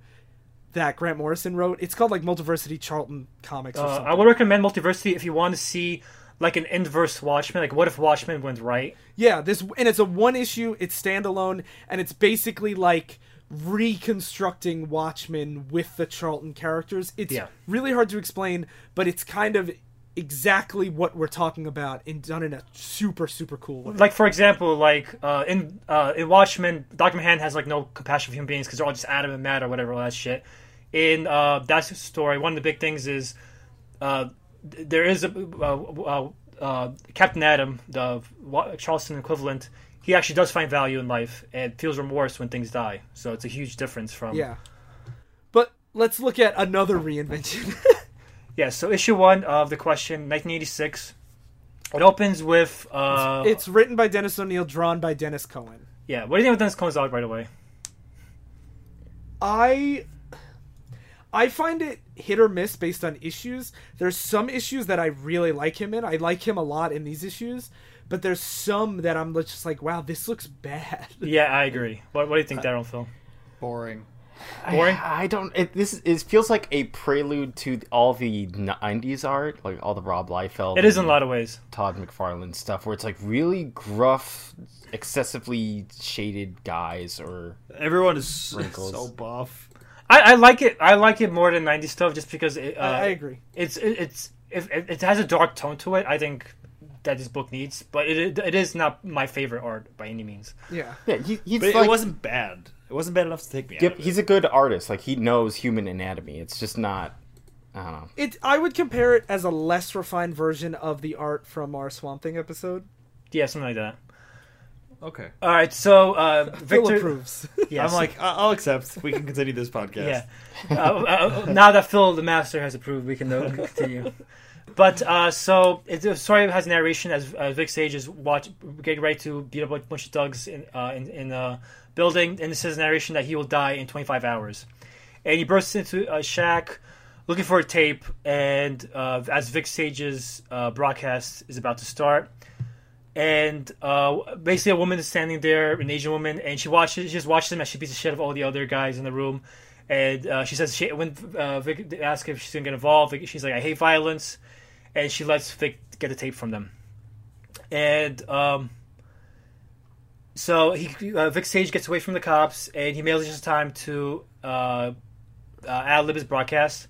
Speaker 3: that Grant Morrison wrote. It's called like Multiversity Charlton Comics or
Speaker 4: Uh,
Speaker 3: something.
Speaker 4: I would recommend Multiversity if you want to see like an inverse Watchmen. Like, what if Watchmen went right?
Speaker 3: Yeah, this and it's a one issue. It's standalone, and it's basically like reconstructing Watchmen with the Charlton characters. It's
Speaker 4: Yeah.
Speaker 3: really hard to explain, but it's kind of exactly what we're talking about and done in a super super cool way.
Speaker 4: like for example, like uh, in uh, in Watchmen, Doctor Manhattan has like no compassion for human beings because they're all just atom and matter or whatever all that shit. In uh, that story, one of the big things is uh, there is a uh, uh, uh, Captain Atom, the Charlton equivalent. He actually does find value in life and feels remorse when things die. So it's a huge difference from
Speaker 3: Yeah. But let's look at another reinvention.
Speaker 4: Yeah, so issue one of the question, 1986. It opens with uh,
Speaker 3: it's written by Dennis O'Neil, drawn by Denys Cowan.
Speaker 4: yeah. What do you think of Denys Cowan's art, by the way?
Speaker 3: I I find it hit or miss based on issues. There's some issues that I really like him in. I like him a lot in these issues, but there's some that I'm just like, wow, this looks bad.
Speaker 4: Yeah, I agree. What, what do you think, Daryl Phil?
Speaker 5: Boring.
Speaker 4: Boring.
Speaker 6: I don't. It, this it feels like a prelude to all the '90s art, like all the Rob Liefeld.
Speaker 4: It is in a lot of ways.
Speaker 6: Todd McFarlane stuff, where it's like really gruff, excessively shaded guys, or
Speaker 5: Everyone is
Speaker 6: Wrinkles.
Speaker 5: so buff.
Speaker 4: I, I like it. I like it more than 90s stuff, just because it, uh,
Speaker 3: I, I agree.
Speaker 4: it's it, it's if it, it has a dark tone to it. I think that this book needs, but it it is not my favorite art by any means.
Speaker 3: Yeah.
Speaker 6: yeah, he, he's
Speaker 5: But
Speaker 6: like
Speaker 5: it wasn't bad. It wasn't bad enough to take me
Speaker 6: Yep,
Speaker 5: out. Of
Speaker 6: he's a good artist. Like he knows human anatomy. It's just not. I don't know.
Speaker 3: It I would compare it as a less refined version of the art from our Swamp Thing episode.
Speaker 4: Yeah, something like that.
Speaker 5: Okay.
Speaker 4: All right, so uh,
Speaker 3: Phil
Speaker 4: Victor.
Speaker 3: approves.
Speaker 4: Yeah,
Speaker 5: I'm like, I- I'll accept. We can continue this podcast.
Speaker 4: Yeah. uh, uh, now that Phil the Master has approved, we can continue. But uh, so it, the story has narration as uh, Vic Sage is watch getting ready to beat up a bunch of thugs in uh, in, in a building, and it says narration that he will die in 25 hours. And he bursts into a shack looking for a tape, and uh, as Vic Sage's uh, broadcast is about to start, and uh, basically a woman is standing there, an Asian woman, and she watches, she just watches him as she beats the shit of all the other guys in the room, and uh, she says she, when uh, Vic asks if she's gonna get involved, she's like, "I hate violence," and she lets Vic get the tape from them, and um, so he uh, Vic Sage gets away from the cops, and he manages just time to uh, uh, ad lib his broadcast.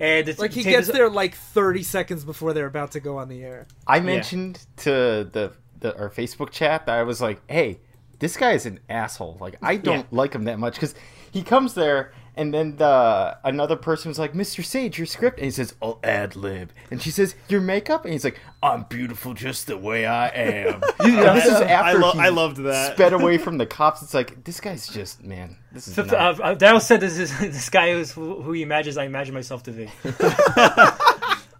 Speaker 4: And the
Speaker 3: like he gets
Speaker 4: is-
Speaker 3: there like 30 seconds before they're about to go on the air.
Speaker 6: I mentioned to the, the our Facebook chat that I was like, "Hey, this guy is an asshole. Like, I don't
Speaker 4: Yeah.
Speaker 6: like him that much because he comes there." And then the another person was like, "Mr. Sage, your script," and he says, "I'll ad lib." And she says, "Your makeup," and he's like, "I'm beautiful just the way I am." And this is
Speaker 5: I,
Speaker 6: after
Speaker 5: lo-
Speaker 6: he
Speaker 5: I loved that.
Speaker 6: sped away from the cops. It's like this guy's just man. This is
Speaker 4: So,
Speaker 6: not-
Speaker 4: uh, Daryl said this is this guy is who, who he imagines I imagine myself to be.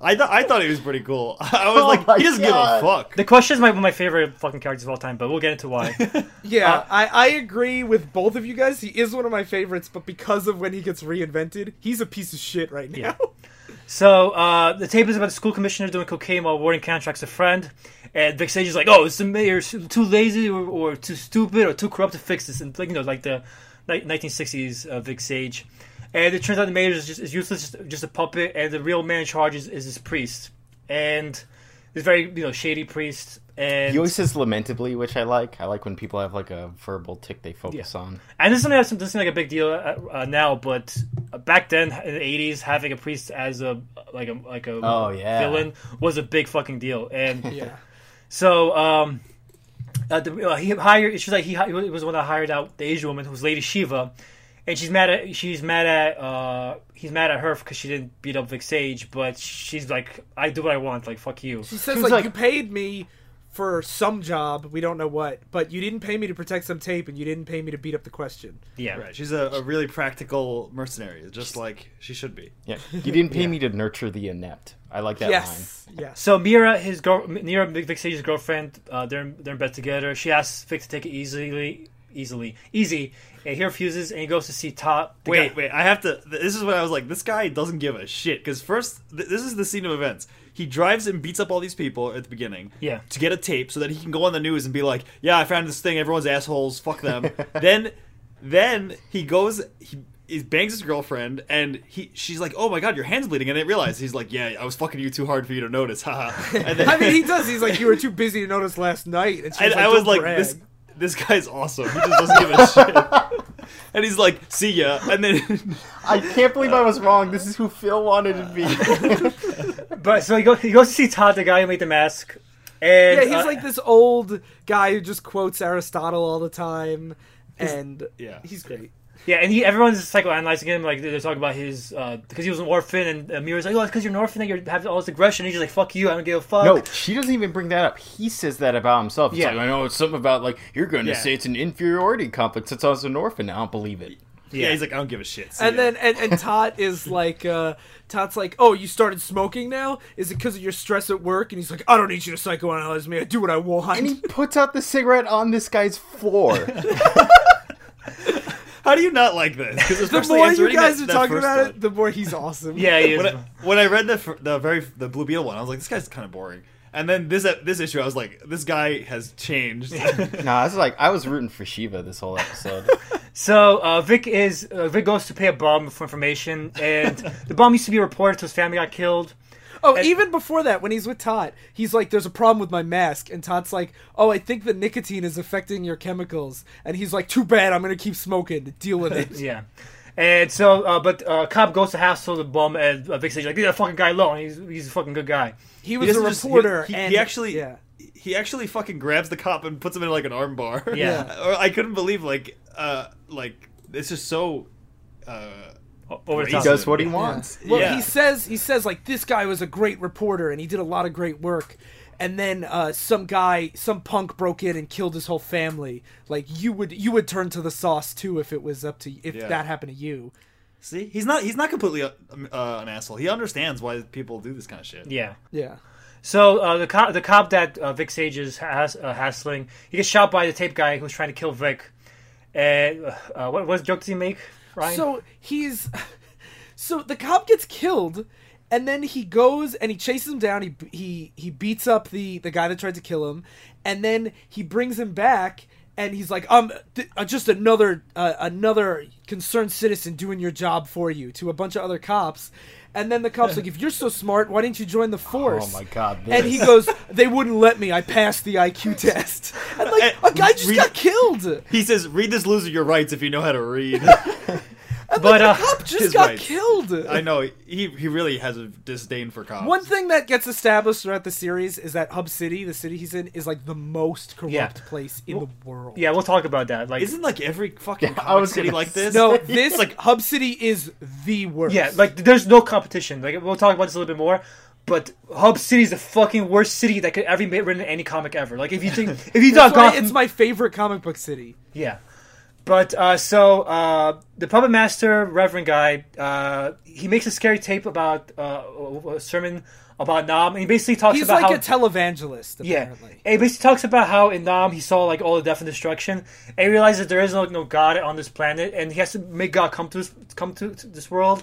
Speaker 5: I thought I thought he was pretty cool. I was
Speaker 6: Oh
Speaker 5: like, he doesn't
Speaker 6: God.
Speaker 5: give a fuck.
Speaker 4: The question is my one of my favorite fucking characters of all time, but we'll get into why.
Speaker 3: Yeah,
Speaker 4: Uh,
Speaker 3: I, I agree with both of you guys. He is one of my favorites, but because of when he gets reinvented, he's a piece of shit right now.
Speaker 4: Yeah. so uh, the tape is about the school commissioner doing cocaine while awarding contracts to a friend, and Vic Sage is like, "Oh, is the mayor too lazy or, or too stupid or too corrupt to fix this?" And like you know, like the ni- 1960s uh, Vic Sage. And it turns out the mayor is just is useless, just, just a puppet, and the real man in charge is, is this priest, and this very you know shady priest. And
Speaker 6: he always says lamentably, which I like. I like when people have like a verbal tick they focus on.
Speaker 4: And this is something that's this is like a big deal uh, uh, now, but back then in the '80s, having a priest as a like a like a
Speaker 6: Oh, yeah.
Speaker 4: villain was a big fucking deal. And
Speaker 3: Yeah.
Speaker 4: so um, uh, the, uh, he hired. She's like he, he was the one that hired out the Asian woman who's Lady Shiva, and she's mad at she's mad at uh, he's mad at her because she didn't beat up Vic Sage, but she's like, I do what I want, like fuck you.
Speaker 3: She says,
Speaker 6: She
Speaker 3: like,
Speaker 6: like-
Speaker 3: you paid me for some job, we don't know what, but you didn't pay me to protect some tape, and you didn't pay me to beat up the question.
Speaker 4: Yeah,
Speaker 5: Right. She's a, a really practical mercenary, just like she should be.
Speaker 6: Yeah, you didn't pay me to nurture the inept. I like that line.
Speaker 3: yes. Yes.
Speaker 4: So Myra, his girl, Myra, Vic Sage's girlfriend, uh, they're they're in bed together. She asks Vic to take it easily, easily, easy, and he refuses, and he goes to see Tot.
Speaker 5: Wait,
Speaker 4: guy-
Speaker 5: wait. I have to. This is what I was like. This guy doesn't give a shit. Because first, th- this is the scene of events. He drives and beats up all these people at the beginning.
Speaker 4: Yeah.
Speaker 5: To get a tape so that he can go on the news and be like, "Yeah, I found this thing. Everyone's assholes. Fuck them." then, then he goes. He. He bangs his girlfriend, and he she's like, "Oh my god, your hand's bleeding," and I didn't realize he's like, "Yeah, I was fucking you too hard for you to notice." Haha. And then
Speaker 3: I mean, he does. He's like, you were too busy to notice last night. And
Speaker 5: I,
Speaker 3: she's
Speaker 5: I was like,
Speaker 3: brag."
Speaker 5: this this guy's awesome. He just doesn't give a shit. And he's like, "See ya," and then
Speaker 6: I can't believe I was wrong. This is who Phil wanted to be.
Speaker 4: But so he goes, he goes to see Tot, the guy who made the mask, and
Speaker 3: Yeah, he's
Speaker 4: uh,
Speaker 3: like this old guy who just quotes Aristotle all the time, and
Speaker 5: yeah.
Speaker 3: he's great.
Speaker 4: Yeah, and he everyone's psychoanalyzing him, like they're talking about his because he was an orphan, and uh, Myra's like, oh, it's because you're an orphan that you have all this aggression. And he's just like, fuck you, I don't give a fuck.
Speaker 6: No, she doesn't even bring that up. He says that about himself. It's
Speaker 4: Yeah.
Speaker 6: like, I know it's something about like you're going to
Speaker 5: Yeah.
Speaker 6: say it's an inferiority complex since I was an orphan. I don't believe it.
Speaker 5: Yeah, he's like, I don't give a shit. See
Speaker 3: And
Speaker 5: ya.
Speaker 3: then and, and Tot is like uh Tot's like, Oh, you started smoking now? Is it because of your stress at work? And he's like, I don't need you to psychoanalyze me, I do what I want.
Speaker 6: And he puts out the cigarette on this guy's floor.
Speaker 5: how do you not like this? Because
Speaker 3: the more you guys
Speaker 5: that-
Speaker 3: are
Speaker 5: that
Speaker 3: talking about
Speaker 5: one.
Speaker 3: it, the more he's awesome.
Speaker 4: yeah, he is.
Speaker 5: when I, when I read the the very the Blue Beetle one, I was like, this guy's kind of boring. And then this this issue, I was like, this guy has changed.
Speaker 6: no, I was like, I was rooting for Shiva this whole episode.
Speaker 4: So uh, Vic is uh, Vic goes to pay a bum for information, and the bum used to be a reporter till his family got killed.
Speaker 3: Oh, even before that, when he's with Tot, he's like, "There's a problem with my mask," and Tot's like, "Oh, I think the nicotine is affecting your chemicals," and he's like, "Too bad, I'm gonna keep smoking. Deal with it."
Speaker 4: Yeah. And so, uh, but uh, cop goes to hassle the bum, and uh, Vic says, like, leave that fucking guy alone. He's, he's a fucking good guy.
Speaker 3: He
Speaker 5: He
Speaker 3: was a
Speaker 5: doesn't just- he-
Speaker 3: reporter,
Speaker 5: he,
Speaker 3: and
Speaker 5: he actually
Speaker 3: yeah.
Speaker 5: he actually fucking grabs the cop and puts him in like an arm bar.
Speaker 4: Yeah.
Speaker 5: or I couldn't believe like uh like it's just so uh
Speaker 4: O- Over
Speaker 5: He
Speaker 6: he does what he
Speaker 3: Yeah.
Speaker 6: wants.
Speaker 3: Well,
Speaker 5: Yeah.
Speaker 3: he says he says like this guy was a great reporter and he did a lot of great work. And then uh, some guy, some punk broke in and killed his whole family. Like you would, you would turn to the sauce too if it was up to if
Speaker 5: Yeah.
Speaker 3: that happened to you.
Speaker 5: see he's not he's not completely uh, uh, an asshole. He understands why people do this kind of shit.
Speaker 4: Yeah.
Speaker 3: Yeah.
Speaker 4: So uh, the cop, the cop that uh, Vic Sage is has, uh, hassling, he gets shot by the tape guy who's trying to kill Vic. And uh, what what joke does he make, Ryan?
Speaker 3: So he's, so the cop gets killed, and then he goes and he chases him down. He he he beats up the the guy that tried to kill him, and then he brings him back. And he's like, "I'm th- uh, just another uh, another concerned citizen doing your job for you." To a bunch of other cops, and then the cops like, "If you're so smart, why didn't you join the oh force?"
Speaker 6: Oh my god.
Speaker 3: And he goes, "They wouldn't let me. I passed the IQ test." And like a guy just
Speaker 5: Read-
Speaker 3: got killed.
Speaker 5: He says, "Read this loser your rights if you know how to read."
Speaker 4: but uh,
Speaker 3: Cop just got
Speaker 5: rights.
Speaker 3: killed.
Speaker 5: I know he he really has a disdain for cops.
Speaker 3: One thing that gets established throughout the series is that Hub City, the city he's in, is like the most corrupt
Speaker 4: Yeah.
Speaker 3: place in the world.
Speaker 4: yeah, we'll talk about that. Like,
Speaker 5: Isn't like every fucking
Speaker 6: I was
Speaker 5: city like this?
Speaker 3: No, this like Hub City is the worst.
Speaker 4: yeah, like there's no competition. Like we'll talk about this a little bit more. But Hub City is the fucking worst city that could ever be written in any comic ever. Like if you think if you thought Gotham,
Speaker 3: it's my favorite comic book city.
Speaker 4: Yeah. But uh, so uh, the puppet master, Reverend guy, uh, he makes a scary tape about uh, a sermon about Nam, and he basically talks about.
Speaker 3: He's
Speaker 4: about
Speaker 3: like
Speaker 4: how
Speaker 3: a televangelist,
Speaker 4: yeah,
Speaker 3: apparently.
Speaker 4: and he basically talks about how in Nam he saw like all the death and destruction, and he realizes that there is no, no God on this planet, and he has to make God come to this come to, to this world.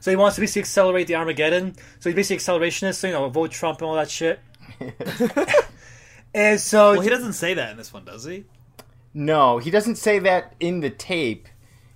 Speaker 4: So he wants to basically accelerate the Armageddon. So he's basically accelerationist, so you know, vote Trump and all that shit. and so
Speaker 5: Well, he doesn't say that in this one, does he?
Speaker 6: No, he doesn't say that in the tape.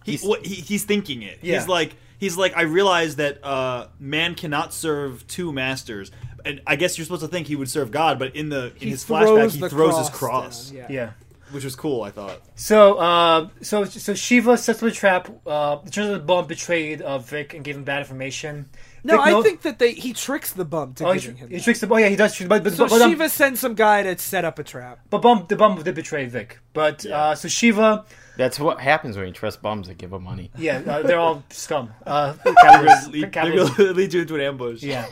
Speaker 5: He,
Speaker 6: He's-
Speaker 5: he he's thinking it.
Speaker 4: Yeah.
Speaker 5: He's like he's like I realize that uh, man cannot serve two masters. And I guess you're supposed to think he would serve God, but in the in
Speaker 3: He
Speaker 5: his flashback he
Speaker 3: the
Speaker 5: throws his cross,
Speaker 3: down, yeah.
Speaker 4: yeah.
Speaker 5: which was cool. I thought.
Speaker 4: So, uh, so, so Shiva sets up a trap. Uh, it turns out the bum betrayed uh, Vic and gave him bad information.
Speaker 3: No,
Speaker 4: Vic
Speaker 3: I
Speaker 4: know-
Speaker 3: think that they he tricks the bum to
Speaker 4: oh, he,
Speaker 3: him.
Speaker 4: he
Speaker 3: that.
Speaker 4: tricks the. Oh yeah, he does. But, but,
Speaker 3: so
Speaker 4: but, um,
Speaker 3: Shiva sends some guy to set up a trap.
Speaker 4: but bum, the bum did betray Vic. But uh, so Shiva,
Speaker 6: That's what happens when you trust bums that give them money.
Speaker 4: yeah, uh, they're all scum. Uh,
Speaker 5: They're
Speaker 4: capitalists-
Speaker 5: lead, they're gonna lead you into an ambush.
Speaker 4: Yeah.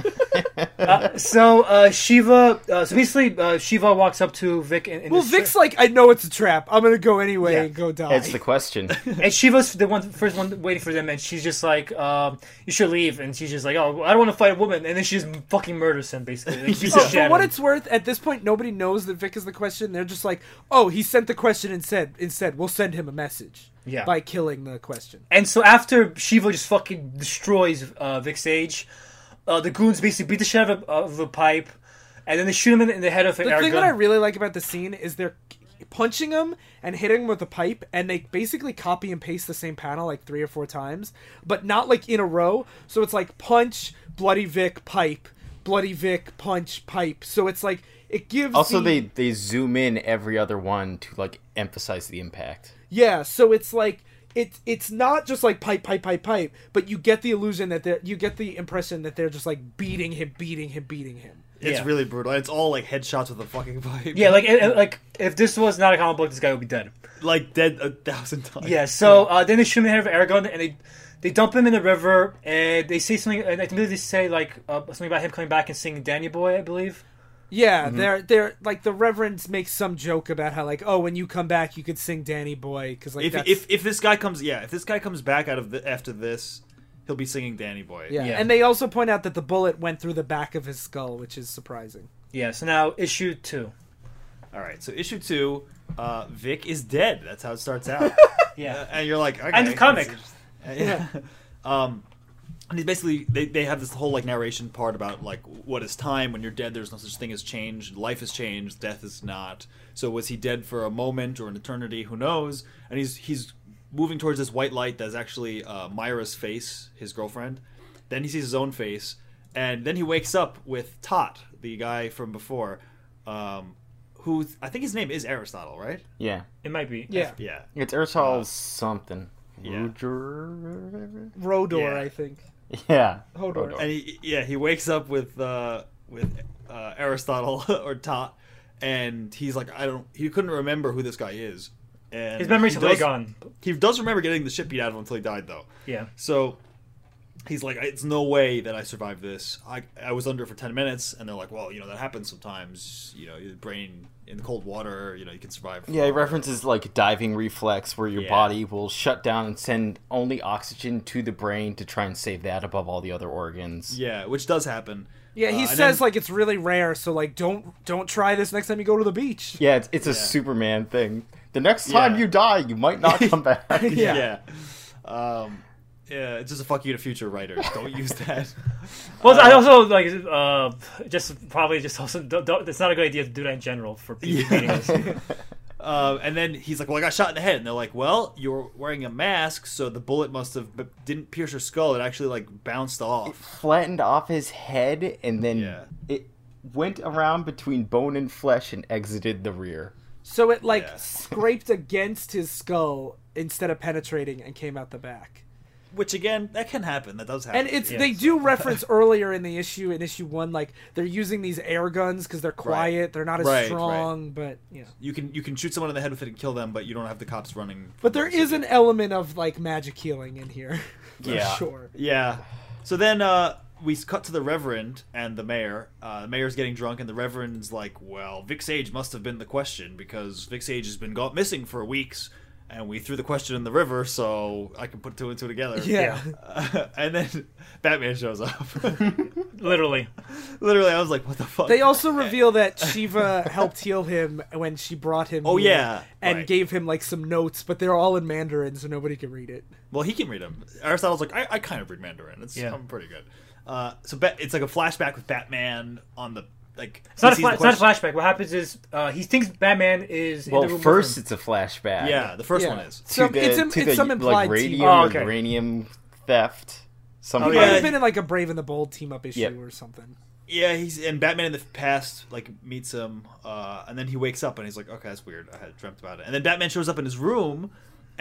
Speaker 4: uh, so uh, Shiva, uh, so basically, uh, Shiva walks up to Vic. In, in
Speaker 3: Well,
Speaker 4: this-
Speaker 3: Vic's like, I know it's a trap. I'm gonna go anyway
Speaker 4: Yeah.
Speaker 3: and go die.
Speaker 6: That's the question.
Speaker 4: and Shiva's the one first one waiting for them, and she's just like, um, "You should leave." And she's just like, "Oh, I don't want to fight a woman." And then she just fucking murders him, basically. Like, she's
Speaker 3: Oh, for what it's worth, at this point, nobody knows that Vic is the question. They're just like, oh, he sent the question and said, instead, we'll send him a message.
Speaker 4: Yeah.
Speaker 3: By killing the question.
Speaker 4: And so after Shiva just fucking destroys uh, Vic Sage, uh, the goons basically beat the shit out of, of the pipe, and then they shoot him in, the head of an
Speaker 3: The thing
Speaker 4: gun.
Speaker 3: that I really like about the scene is they're punching him and hitting him with a pipe, and they basically copy and paste the same panel like three or four times, but not like in a row. So it's like punch, bloody Vic, pipe, bloody Vic, punch, pipe. So it's like it gives.
Speaker 6: Also,
Speaker 3: the-
Speaker 6: they they zoom in every other one to like emphasize the impact.
Speaker 3: Yeah, so it's like it's it's not just like pipe pipe pipe pipe, but you get the illusion that they're you get the impression that they're just like beating him, beating him, beating him.
Speaker 5: It's
Speaker 4: Yeah.
Speaker 5: really brutal. It's all like headshots with a fucking pipe.
Speaker 4: Yeah, like it, it- like if this was not a comic book, this guy would be dead.
Speaker 5: like dead a thousand times.
Speaker 4: Yeah. So uh, then they shoot him in the head with air gun, and they they dump him in the river, and they say something. And I think they say like uh, something about him coming back and singing "Danny Boy," I believe.
Speaker 3: Yeah, they're they're like the reverends makes some joke about how like oh when you come back you could sing Danny Boy because like
Speaker 5: If,
Speaker 3: that's,
Speaker 5: if if this guy comes, yeah, if this guy comes back out of the, after this, he'll be singing Danny Boy.
Speaker 3: yeah.
Speaker 4: Yeah.
Speaker 3: and they also point out that the bullet went through the back of his skull, which is surprising.
Speaker 4: Yeah. So now issue two.
Speaker 5: All right. So issue two, uh, Vic is dead. That's how it starts out.
Speaker 4: Yeah.
Speaker 5: and you're like, okay,
Speaker 4: End of comic.
Speaker 5: Yeah. um, and he's basically they, they have this whole like narration part about like what is time when you're dead. There's no such thing as change. Life has changed. Death is not. So was he dead for a moment or an eternity? Who knows? And he's he's moving towards this white light that's actually uh, Myra's face, his girlfriend. Then he sees his own face, and then he wakes up with Tot, the guy from before, um, who I think his name is Aristotle, right?
Speaker 6: Yeah.
Speaker 4: It might be.
Speaker 3: Yeah,
Speaker 5: Yeah.
Speaker 6: It's Aristotle something.
Speaker 5: yeah.
Speaker 6: Ruger-
Speaker 3: Rodor,
Speaker 5: Yeah.
Speaker 3: I think.
Speaker 6: Yeah.
Speaker 3: Hodor.
Speaker 5: and he, yeah, he wakes up with uh, with uh, Aristotle or Tot, and he's like, I don't. He couldn't remember who this guy is. And
Speaker 4: His memory's
Speaker 5: he
Speaker 4: way gone.
Speaker 5: He does remember getting the shit beat out of him until he died, though.
Speaker 4: Yeah.
Speaker 5: So he's like, it's no way that I survived this. I I was under for ten minutes, and they're like, well, you know that happens sometimes. You know, your brain in the cold water. You know, you can survive.
Speaker 6: Yeah, he
Speaker 5: for-
Speaker 6: references like diving reflex where your
Speaker 5: Yeah.
Speaker 6: body will shut down and send only oxygen to the brain to try and save that above all the other organs.
Speaker 5: Yeah, which does happen.
Speaker 3: Yeah, he
Speaker 5: Uh,
Speaker 3: says
Speaker 5: then-
Speaker 3: like it's really rare, so like don't don't try this next time you go to the beach.
Speaker 6: Yeah, it's, it's a Superman thing. The next time
Speaker 5: Yeah.
Speaker 6: you die, you might not come back.
Speaker 5: Yeah. Um, yeah, it's just a fuck you to future writers. Don't use that.
Speaker 4: Well, I also like uh, just probably just also don't, don't, it's not a good idea to do that in general for people reading this.
Speaker 5: Uh, and then he's like, "Well, I got shot in the head." And they're like, "Well, you're wearing a mask, so the bullet must have b- didn't pierce your skull. It actually like bounced off."
Speaker 6: Flattened off his head, and then
Speaker 5: Yeah.
Speaker 6: it went around between bone and flesh and exited the rear.
Speaker 3: So it like
Speaker 5: Yeah.
Speaker 3: scraped against his skull instead of penetrating and came out the back.
Speaker 5: Which again, that can happen. That does happen.
Speaker 3: And it's
Speaker 4: Yeah.
Speaker 3: they do reference earlier in the issue in issue one like they're using these air guns because they're quiet, they're not as
Speaker 5: Right, right.
Speaker 3: strong, but you know.
Speaker 5: you can you can shoot someone in the head with it and kill them, but you don't have the cops running.
Speaker 3: But there is an element of like magic healing in here. for
Speaker 6: Yeah.
Speaker 3: sure.
Speaker 5: Yeah. So then uh, we cut to the Reverend and the mayor. Uh, the mayor's getting drunk, and the Reverend's like, "Well, Vic Sage must have been the question because Vic Sage has been got missing for weeks, and we threw the question in the river, so I can put two and two together."
Speaker 3: Yeah.
Speaker 5: Uh, and then Batman shows up.
Speaker 4: Literally.
Speaker 5: Literally, I was like, "What the fuck?"
Speaker 3: They also reveal that Shiva helped heal him when she brought him.
Speaker 5: Oh, yeah,
Speaker 3: and
Speaker 5: right.
Speaker 3: gave him like some notes, but they're all in Mandarin, so nobody can read it.
Speaker 5: Well, he can read them. Aristotle's like, I, I kind of read Mandarin. It's
Speaker 4: Yeah.
Speaker 5: I'm pretty good. Uh, so Bat- it's like a flashback with Batman on the like.
Speaker 4: It's not, a fla- it's not a flashback. What happens is uh, he thinks Batman is in
Speaker 6: Well,
Speaker 4: the room
Speaker 6: first it's a flashback.
Speaker 5: Yeah, the first
Speaker 3: Yeah.
Speaker 5: one is.
Speaker 6: To
Speaker 3: Some,
Speaker 6: the,
Speaker 3: it's im-
Speaker 6: to
Speaker 3: it's
Speaker 6: the,
Speaker 3: some implied
Speaker 6: like
Speaker 3: team
Speaker 6: radium
Speaker 4: Oh, okay.
Speaker 6: uranium theft. Some
Speaker 3: He
Speaker 5: Oh,
Speaker 3: might
Speaker 5: yeah.
Speaker 3: have been in like a Brave and the Bold team up issue
Speaker 5: Yeah.
Speaker 3: or something.
Speaker 5: Yeah, he's and Batman in the past like meets him, uh, and then he wakes up and he's like, "Okay, that's weird. I had dreamt about it." And then Batman shows up in his room,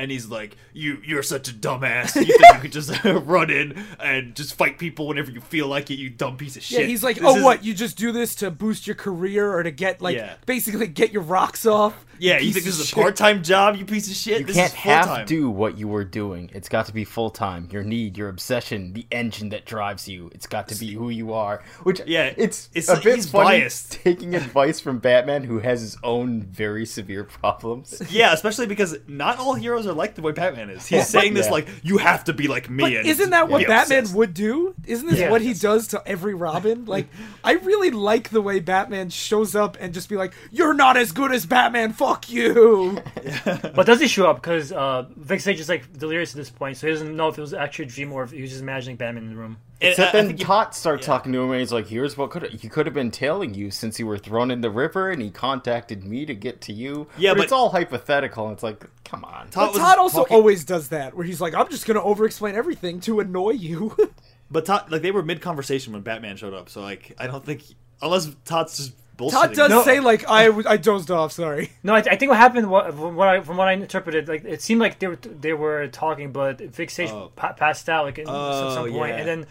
Speaker 5: and he's like, "You, you're such a dumbass. You think you could just run in and just fight people whenever you feel like it? You dumb piece of shit."
Speaker 3: Yeah, he's like,
Speaker 5: This
Speaker 3: oh,
Speaker 5: is-
Speaker 3: what? You just do this to boost your career or to get like
Speaker 5: Yeah.
Speaker 3: basically get your rocks off?
Speaker 5: Yeah, you think this is a part-time job? You piece of shit.
Speaker 6: You
Speaker 5: this
Speaker 6: can't
Speaker 5: is
Speaker 6: half do what you were doing. It's got to be full time. Your need, your obsession, the engine that drives you. It's got to be who you are. Which
Speaker 5: Yeah,
Speaker 6: it's
Speaker 5: it's
Speaker 6: a bit funny
Speaker 5: biased.
Speaker 6: taking advice from Batman, who has his own very severe problems.
Speaker 5: Yeah, especially because not all heroes are like the way Batman is. He's saying this
Speaker 6: Yeah.
Speaker 5: like, "You have to be like me."
Speaker 3: But
Speaker 5: and
Speaker 3: isn't that what
Speaker 5: be
Speaker 3: Batman
Speaker 5: obsessed."
Speaker 3: would do? Isn't this
Speaker 4: Yeah.
Speaker 3: what he does to every Robin? Like, I really like the way Batman shows up and just be like, "You're not as good as Batman. Fuck you."
Speaker 4: But does he show up? Because uh, Vic Sage is like delirious at this point, so he doesn't know if it was actually a dream or if he was just imagining Batman in the room.
Speaker 5: And
Speaker 6: So
Speaker 5: I- I
Speaker 6: then
Speaker 5: think
Speaker 6: Tot starts talking to him, and he's like, "Here's what could he could have been tailing you since you were thrown in the river, and he contacted me to get to you."
Speaker 5: Yeah, but-
Speaker 6: it's all hypothetical. And it's like, come on.
Speaker 5: Tot
Speaker 3: But
Speaker 5: was
Speaker 3: Tot also
Speaker 5: talking-
Speaker 3: always does that, where he's like, "I'm just gonna over-explain everything to annoy you."
Speaker 5: But Tot, like they were mid conversation when Batman showed up, so like I don't think unless Tot's just bullshitting.
Speaker 3: Tot does
Speaker 4: No.
Speaker 3: say like I, I dozed off. Sorry.
Speaker 4: No, I, I think what happened what, from what I from what I interpreted, like it seemed like they were they were talking, but Vic Sage
Speaker 5: Oh.
Speaker 4: pa- passed out like at some,
Speaker 5: Oh,
Speaker 4: some point,
Speaker 5: yeah.
Speaker 4: and then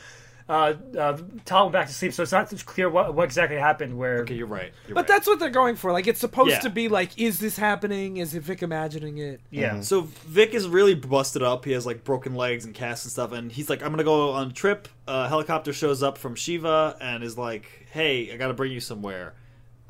Speaker 4: uh, uh, Tot went back to sleep. So it's not clear what, what exactly happened. Where
Speaker 5: Okay, you're right. You're
Speaker 3: But
Speaker 5: right.
Speaker 3: that's what they're going for. Like it's supposed
Speaker 5: Yeah.
Speaker 3: to be like, is this happening? Is it Vic imagining it?
Speaker 4: yeah,
Speaker 5: So Vic is really busted up. He has like broken legs and casts and stuff, and he's like, "I'm gonna go on a trip." Uh, helicopter shows up from Shiva and is like, "Hey, I gotta bring you somewhere."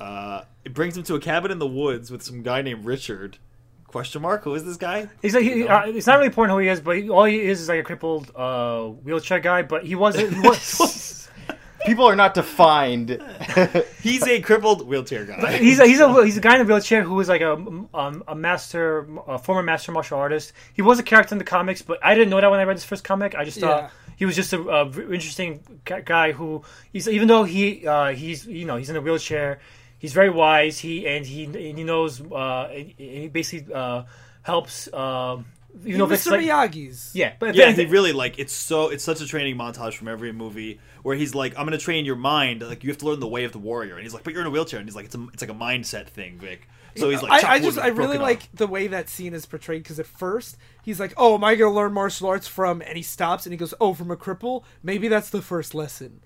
Speaker 5: Uh, it brings him to a cabin in the woods with some guy named Richard. Question mark? Who is this guy?
Speaker 4: he's like he, uh, it's not really important who he is, but he, all he is is like a crippled uh, wheelchair guy. But he wasn't. He was,
Speaker 6: People are not defined.
Speaker 5: He's a crippled wheelchair guy.
Speaker 4: he's a, he's a he's a guy in a wheelchair who was like a um, a master a former master martial artist. He was a character in the comics, but I didn't know that when I read this first comic. I just thought
Speaker 3: Yeah.
Speaker 4: he was just a, uh interesting guy who he's even though he uh, he's you know he's in a wheelchair, he's very wise. He and he and he knows uh, and he basically uh, helps. Uh, you know,
Speaker 3: Mr.
Speaker 4: like,
Speaker 3: Miyagi's.
Speaker 4: yeah, but
Speaker 5: Yeah, he really like it's so it's such a training montage from every movie where he's like, "I'm gonna train your mind. Like you have to learn the way of the warrior." And he's like, "But you're in a wheelchair." And he's like, "It's a it's like a mindset thing, Vic." So he's like,
Speaker 3: I,
Speaker 5: "Chop
Speaker 3: I just
Speaker 5: with
Speaker 3: I
Speaker 5: a
Speaker 3: really
Speaker 5: broken
Speaker 3: like
Speaker 5: arm."
Speaker 3: the way that scene is portrayed because at first he's like, "Oh, am I gonna learn martial arts from?" And he stops and he goes, "Oh, from a cripple? Maybe that's the first lesson."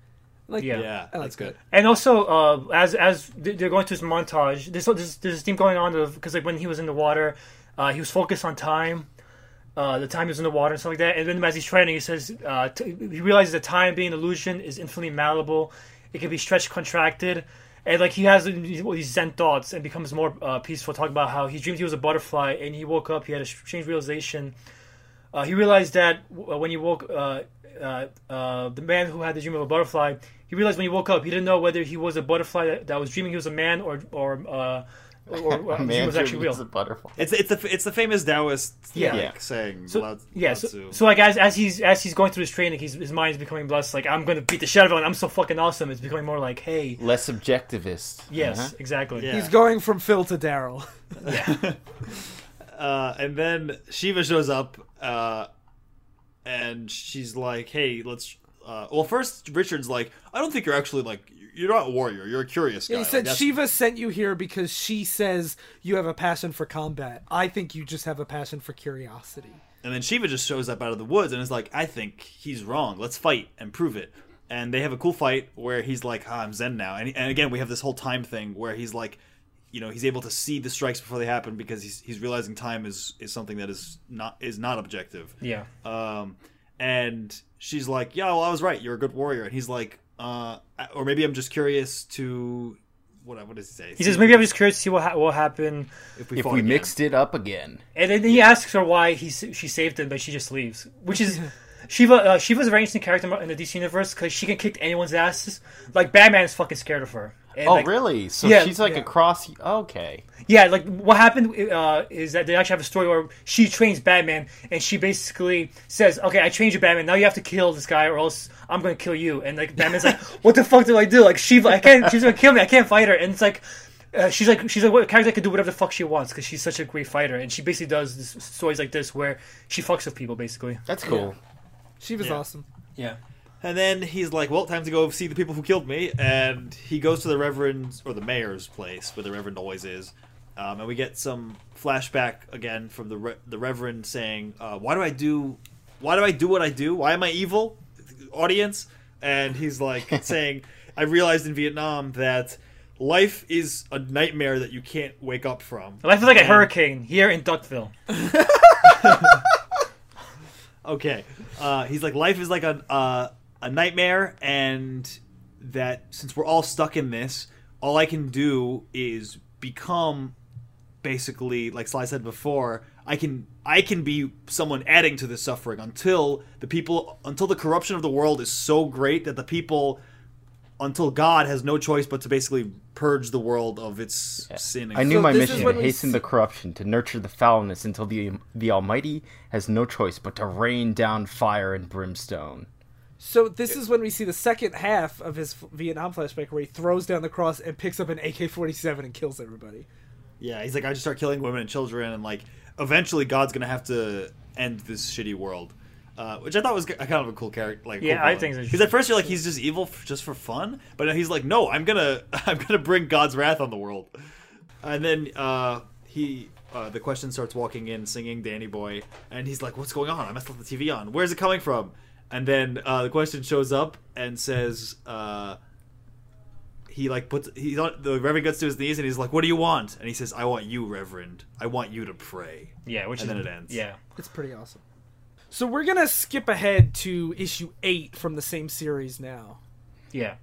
Speaker 3: Like,
Speaker 4: Yeah.
Speaker 5: Yeah,
Speaker 3: I like
Speaker 5: that's good.
Speaker 4: And also, uh, as as they're going through this montage, there's there's, there's this theme going on of because like when he was in the water, uh, he was focused on time, uh, the time he was in the water and stuff like that. And then as he's training, he says uh, t- he realizes that time being an illusion is infinitely malleable. It can be stretched, contracted, and like he has these these Zen thoughts and becomes more uh, peaceful. Talk about how he dreamed he was a butterfly and he woke up. He had a strange realization. Uh, he realized that w- when he woke, uh, uh, uh, the man who had the dream of a butterfly, he realized when he woke up, he didn't know whether he was a butterfly that, that was dreaming he was a man or or uh, or, or
Speaker 6: A
Speaker 4: the
Speaker 6: man
Speaker 4: was actually real.
Speaker 6: a butterfly.
Speaker 5: It's it's the it's the famous Taoist
Speaker 4: Yeah.
Speaker 5: like,
Speaker 6: Yeah.
Speaker 5: saying.
Speaker 4: So,
Speaker 5: Lao-
Speaker 4: yeah,
Speaker 5: Lao
Speaker 4: so, so like as, as he's as he's going through his training, he's, his mind's becoming less like I'm gonna beat the shit out of him. I'm so fucking awesome. It's becoming more like, hey,
Speaker 6: Less objectivist.
Speaker 4: yes,
Speaker 6: Uh-huh.
Speaker 4: exactly.
Speaker 5: Yeah.
Speaker 3: He's going from Phil to Daryl.
Speaker 5: uh, and then Shiva shows up, uh, and she's like, "Hey, let's." Uh, well, first Richard's like, "I don't think you're actually like you're not a warrior. You're a curious guy."
Speaker 3: Yeah, he said
Speaker 5: that's-
Speaker 3: Shiva sent you here because she says you have a passion for combat. I think you just have a passion for curiosity.
Speaker 5: And then Shiva just shows up out of the woods and is like, I think he's wrong. Let's fight and prove it. And they have a cool fight where he's like, ah, I'm Zen now. And, and again, we have this whole time thing where he's like, you know, he's able to see the strikes before they happen because he's, he's realizing time is, is something that is not is not objective.
Speaker 4: Yeah.
Speaker 5: Um, and she's like, "Yeah, well, I was right. You're a good warrior." And he's like, uh, "Or maybe I'm just curious to what? What does he say?
Speaker 4: He says maybe I'm just curious to see what ha- will happen.
Speaker 5: if we,
Speaker 6: If we mixed it up again.
Speaker 4: And then he asks her why he she saved him, but she just leaves. Which is Shiva. Uh, Shiva's a very interesting character in the DC universe because she can kick anyone's asses. Like Batman is fucking scared of her. And,
Speaker 6: Oh,
Speaker 4: like,
Speaker 6: really? So
Speaker 4: Yeah,
Speaker 6: she's like
Speaker 3: yeah.
Speaker 6: a cross. Okay.
Speaker 4: Yeah, like what happened uh, is that they actually have a story where she trains Batman, and she basically says, "Okay, I trained you, Batman. Now you have to kill this guy, or else I'm gonna kill you." And like Batman's like, "What the fuck do I do?" Like Shiva, I can't. She's gonna kill me. I can't fight her. And it's like. Uh, she's like she's like what character can do whatever the fuck she wants because she's such a great fighter and she basically does this, stories like this where she fucks with people basically.
Speaker 6: That's cool.
Speaker 3: She was
Speaker 5: Yeah.
Speaker 3: awesome.
Speaker 4: Yeah.
Speaker 5: And then he's like, "Well, time to go see the people who killed me." And he goes to the reverend's or the mayor's place where the reverend always is. Um, and we get some flashback again from the re- the reverend saying, uh, "Why do I do? Why do I do what I do? Why am I evil?" Audience, and he's like saying, "I realized in Vietnam that life is a nightmare that you can't wake up from."
Speaker 4: Life is like a hurricane here in Duckville.
Speaker 5: Okay. Uh, he's like, life is like a uh, a nightmare, and that since we're all stuck in this, all I can do is become basically, like Sly said before, I can I can be someone adding to the suffering until the people until the corruption of the world is so great that the people until God has no choice but to basically purge the world of its sin.
Speaker 6: I knew
Speaker 3: So
Speaker 6: my mission to hasten
Speaker 3: see-
Speaker 6: the corruption, to nurture the foulness until the the Almighty has no choice but to rain down fire and brimstone.
Speaker 3: So this is when we see the second half of his Vietnam flashback, where he throws down the cross and picks up an AK-47 and kills everybody.
Speaker 5: Yeah, he's like, I just start killing women and children, and like, eventually God's gonna have to end this shitty world. Uh, which I thought was kind of a cool character. Like,
Speaker 4: Yeah, I think
Speaker 5: because at first you're like he's just evil f- just for fun, but he's like, no, I'm gonna I'm gonna bring God's wrath on the world. And then uh, he uh, the question starts walking in singing Danny Boy, and he's like, what's going on? I must left the TV on. Where's it coming from? And then uh, the question shows up and says. Uh, he like puts he's on the reverend gets to his knees and he's like, "What do you want?" And he says, "I want you, Reverend. I want you to pray."
Speaker 4: Yeah, which
Speaker 5: And
Speaker 4: is
Speaker 5: then it ends.
Speaker 4: Yeah,
Speaker 3: It's pretty awesome. So we're gonna skip ahead to issue eight from the same series now,
Speaker 4: yeah.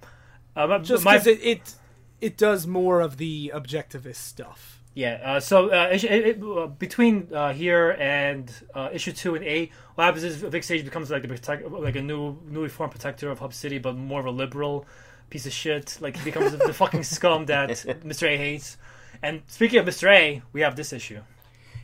Speaker 4: But-
Speaker 3: just
Speaker 4: but my-
Speaker 3: it, it it does more of the objectivist stuff.
Speaker 4: Yeah. Uh, so uh, issue, it, it, uh, between uh, here and uh, issue two and eight, what happens is Vic Sage becomes like the protect, like a new newly formed protector of Hub City, but more of a liberal piece of shit. Like he becomes the fucking scum that Mr. A hates. And speaking of Mr. A, we have this issue.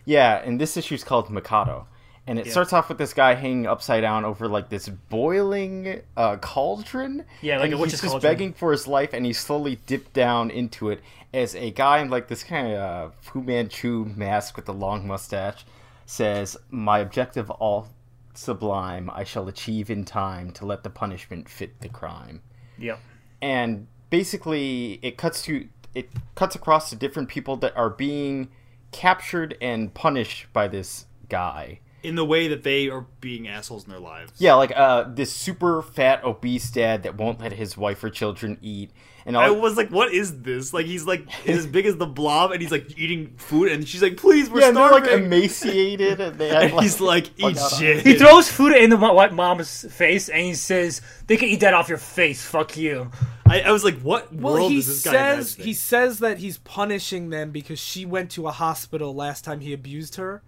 Speaker 6: Yeah, and this issue is called Mikado. And it
Speaker 4: Yeah.
Speaker 6: starts off with this guy hanging upside down over like this boiling uh, cauldron.
Speaker 4: Yeah, like
Speaker 6: and
Speaker 4: a
Speaker 6: he's just
Speaker 4: cauldron.
Speaker 6: begging for his life, and he slowly dipped down into it as a guy in like this kind of uh, Fu Manchu mask with a long mustache says, "My objective all sublime, I shall achieve in time to let the punishment fit the crime."
Speaker 4: Yep.
Speaker 6: and basically it cuts to it cuts across to different people that are being captured and punished by this guy.
Speaker 5: In the way that they are being assholes in their lives.
Speaker 6: Yeah, like uh this super fat obese dad that won't let his wife or children eat and all
Speaker 5: I was like, "What is this?" Like he's like as big as the blob, and he's like eating food, and she's like, "Please, we're
Speaker 6: yeah, and they're like emaciated and they
Speaker 5: and
Speaker 6: have,
Speaker 5: he's like, "Eat shit."
Speaker 4: He throws food in the white mom's face, and he says, "They can eat that off your face. Fuck you."
Speaker 5: I, I was like, "What
Speaker 3: Well,
Speaker 5: world
Speaker 3: he
Speaker 5: is this guy
Speaker 3: says he says that he's punishing them because she went to a hospital last time he abused her.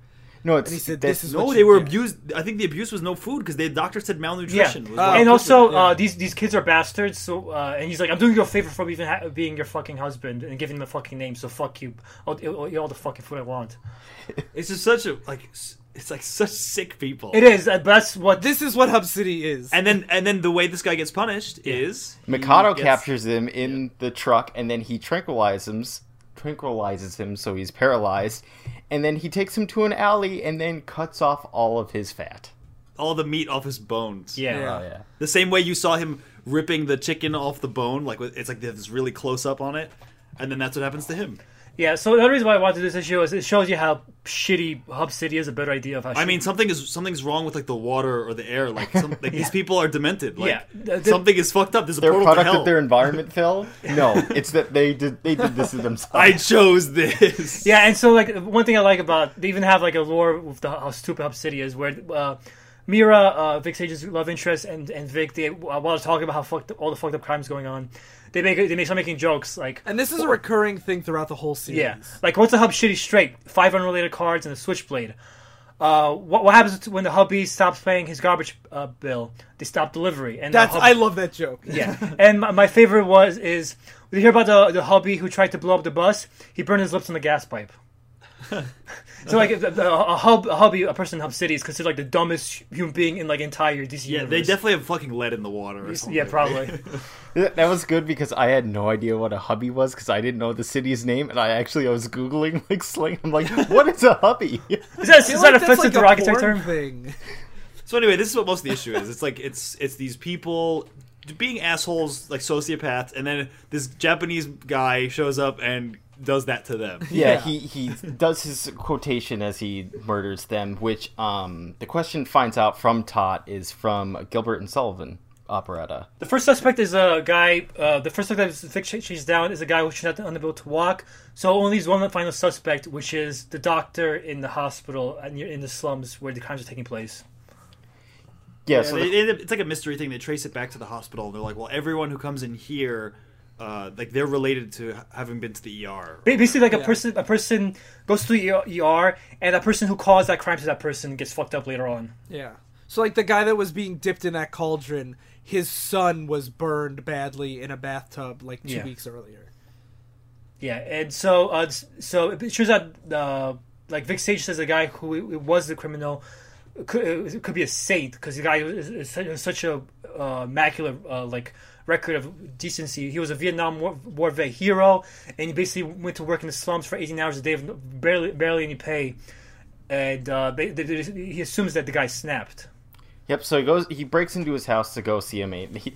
Speaker 6: No, it's
Speaker 3: And he said, "This is
Speaker 5: No,
Speaker 3: what
Speaker 5: they
Speaker 3: you
Speaker 5: were
Speaker 3: get."
Speaker 5: abused. I think the abuse was no food because the doctor said
Speaker 4: Yeah,
Speaker 5: malnutrition. was
Speaker 3: Uh,
Speaker 4: and
Speaker 5: was
Speaker 4: also
Speaker 5: it.
Speaker 4: uh, these these kids are bastards. So uh, and he's like, "I'm doing you a favor for even ha- being your fucking husband and giving them a fucking name. So fuck you. I'll, I'll eat all the fucking food I want."
Speaker 5: it's just such a like. It's like such sick people.
Speaker 4: It is. uh, That's what
Speaker 3: This is what Hub City is.
Speaker 5: And then and then the way this guy gets punished is
Speaker 6: Mikado
Speaker 5: gets-
Speaker 6: captures him in the truck and then he tranquilizes him tranquilizes him so he's paralyzed and then he takes him to an alley and then cuts off all of his fat.
Speaker 5: all the meat off his bones.
Speaker 4: Yeah.
Speaker 3: Yeah.
Speaker 6: Oh yeah.
Speaker 5: The same way you saw him ripping the chicken off the bone, like it's like they have this really close up on it, and then that's what happens to him.
Speaker 4: Yeah. So the other reason why I wanted to do this issue is it shows you how shitty Hub City is. A better idea of how.
Speaker 5: I
Speaker 4: shitty-
Speaker 5: mean, something is something's wrong with like the water or the air. Like, some, like these people are demented. Like,
Speaker 4: Yeah. The- the-
Speaker 5: something is fucked up. There's a
Speaker 6: They're a
Speaker 5: to
Speaker 6: product
Speaker 5: hell.
Speaker 6: of their environment, Phil. No, it's that they did they did this to themselves.
Speaker 5: I chose this.
Speaker 4: Yeah, and so like one thing I like about they even have like a lore with the, how stupid Hub City is, where uh, Myra, uh, Vic Sage's love interest, and and Vic, they uh, while they're talking about how fucked all the fucked up crimes going on, they make they make start making jokes like.
Speaker 3: And this is a recurring thing throughout the whole series.
Speaker 4: Yeah, like what's a hub shitty straight? Five unrelated cards and a switchblade. Uh, what what happens when the hubby stops paying his garbage uh, bill? They stop delivery, and
Speaker 3: That's
Speaker 4: hub-
Speaker 3: I love that joke.
Speaker 4: yeah. And my, my favorite was is we hear about the the hubby who tried to blow up the bus. He burned his lips on the gas pipe. so like a, a, a hub, a hubby, a person in Hub City is considered like the dumbest human being in like entire DC
Speaker 5: Yeah,
Speaker 4: universe.
Speaker 5: they definitely have fucking lead in the water. Or something.
Speaker 4: Yeah, probably.
Speaker 6: That that was good because I had no idea what a hubby was because I didn't know the city's name, and I actually I was googling like slang. I'm like, what is a hubby?
Speaker 4: Is that,
Speaker 3: I
Speaker 4: is
Speaker 3: feel
Speaker 4: that a
Speaker 3: that's
Speaker 4: offensive
Speaker 3: like
Speaker 4: derogatory term?
Speaker 3: thing.
Speaker 5: So anyway, this is what most of the issue is. It's like it's it's these people being assholes, like sociopaths, and then this Japanese guy shows up and does that to them.
Speaker 6: Yeah,
Speaker 3: Yeah.
Speaker 6: he he does his quotation as he murders them, which um the question finds out from Tot is from Gilbert and Sullivan operetta.
Speaker 4: The first suspect is a guy. Uh, the first suspect is Vic she's down is a guy who's not unable to walk. So only leaves one final suspect, which is the doctor in the hospital and in the slums where the crimes are taking place.
Speaker 6: Yeah,
Speaker 5: Yeah,
Speaker 6: so
Speaker 5: they,
Speaker 6: the-
Speaker 5: they end up- it's like a mystery thing. They trace it back to the hospital. They're like, well, everyone who comes in here, uh, like they're related to having been to the ER.
Speaker 4: Ba- Basically, like a
Speaker 3: Yeah.
Speaker 4: person, a person goes to the ER, and a person who caused that crime to that person gets fucked up later on.
Speaker 3: Yeah. So like the guy that was being dipped in that cauldron, his son was burned badly in a bathtub like two
Speaker 4: Yeah.
Speaker 3: weeks earlier.
Speaker 4: Yeah, and so uh, so it shows out, uh, like Vic Sage says, the guy who was the criminal could, could be a saint because the guy is, is such a uh, immaculate uh, like record of decency. He was a Vietnam War, War vet hero, and he basically went to work in the slums for 18 hours a day with barely barely any pay. And uh, they, they, they- he assumes that the guy snapped.
Speaker 6: Yep. So he goes. He breaks into his house to go see a mate.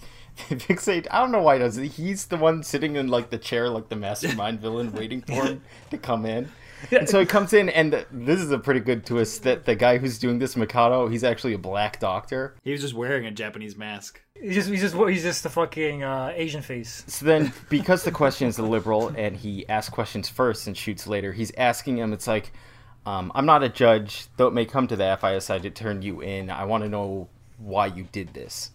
Speaker 6: He, Fixate. I don't know why he does it. He's the one sitting in like the chair, like the mastermind villain, waiting for him to come in. And so he comes in, and this is a pretty good twist that the guy who's doing this Mikado, he's actually a black doctor.
Speaker 5: He was just wearing a Japanese mask.
Speaker 4: He's just he's just he's just the fucking uh, Asian face.
Speaker 6: So then, because the question is a liberal, and he asks questions first and shoots later, he's asking him. It's like, um, I'm not a judge, though it may come to that if I decide to turn you in. I want to know why you did this.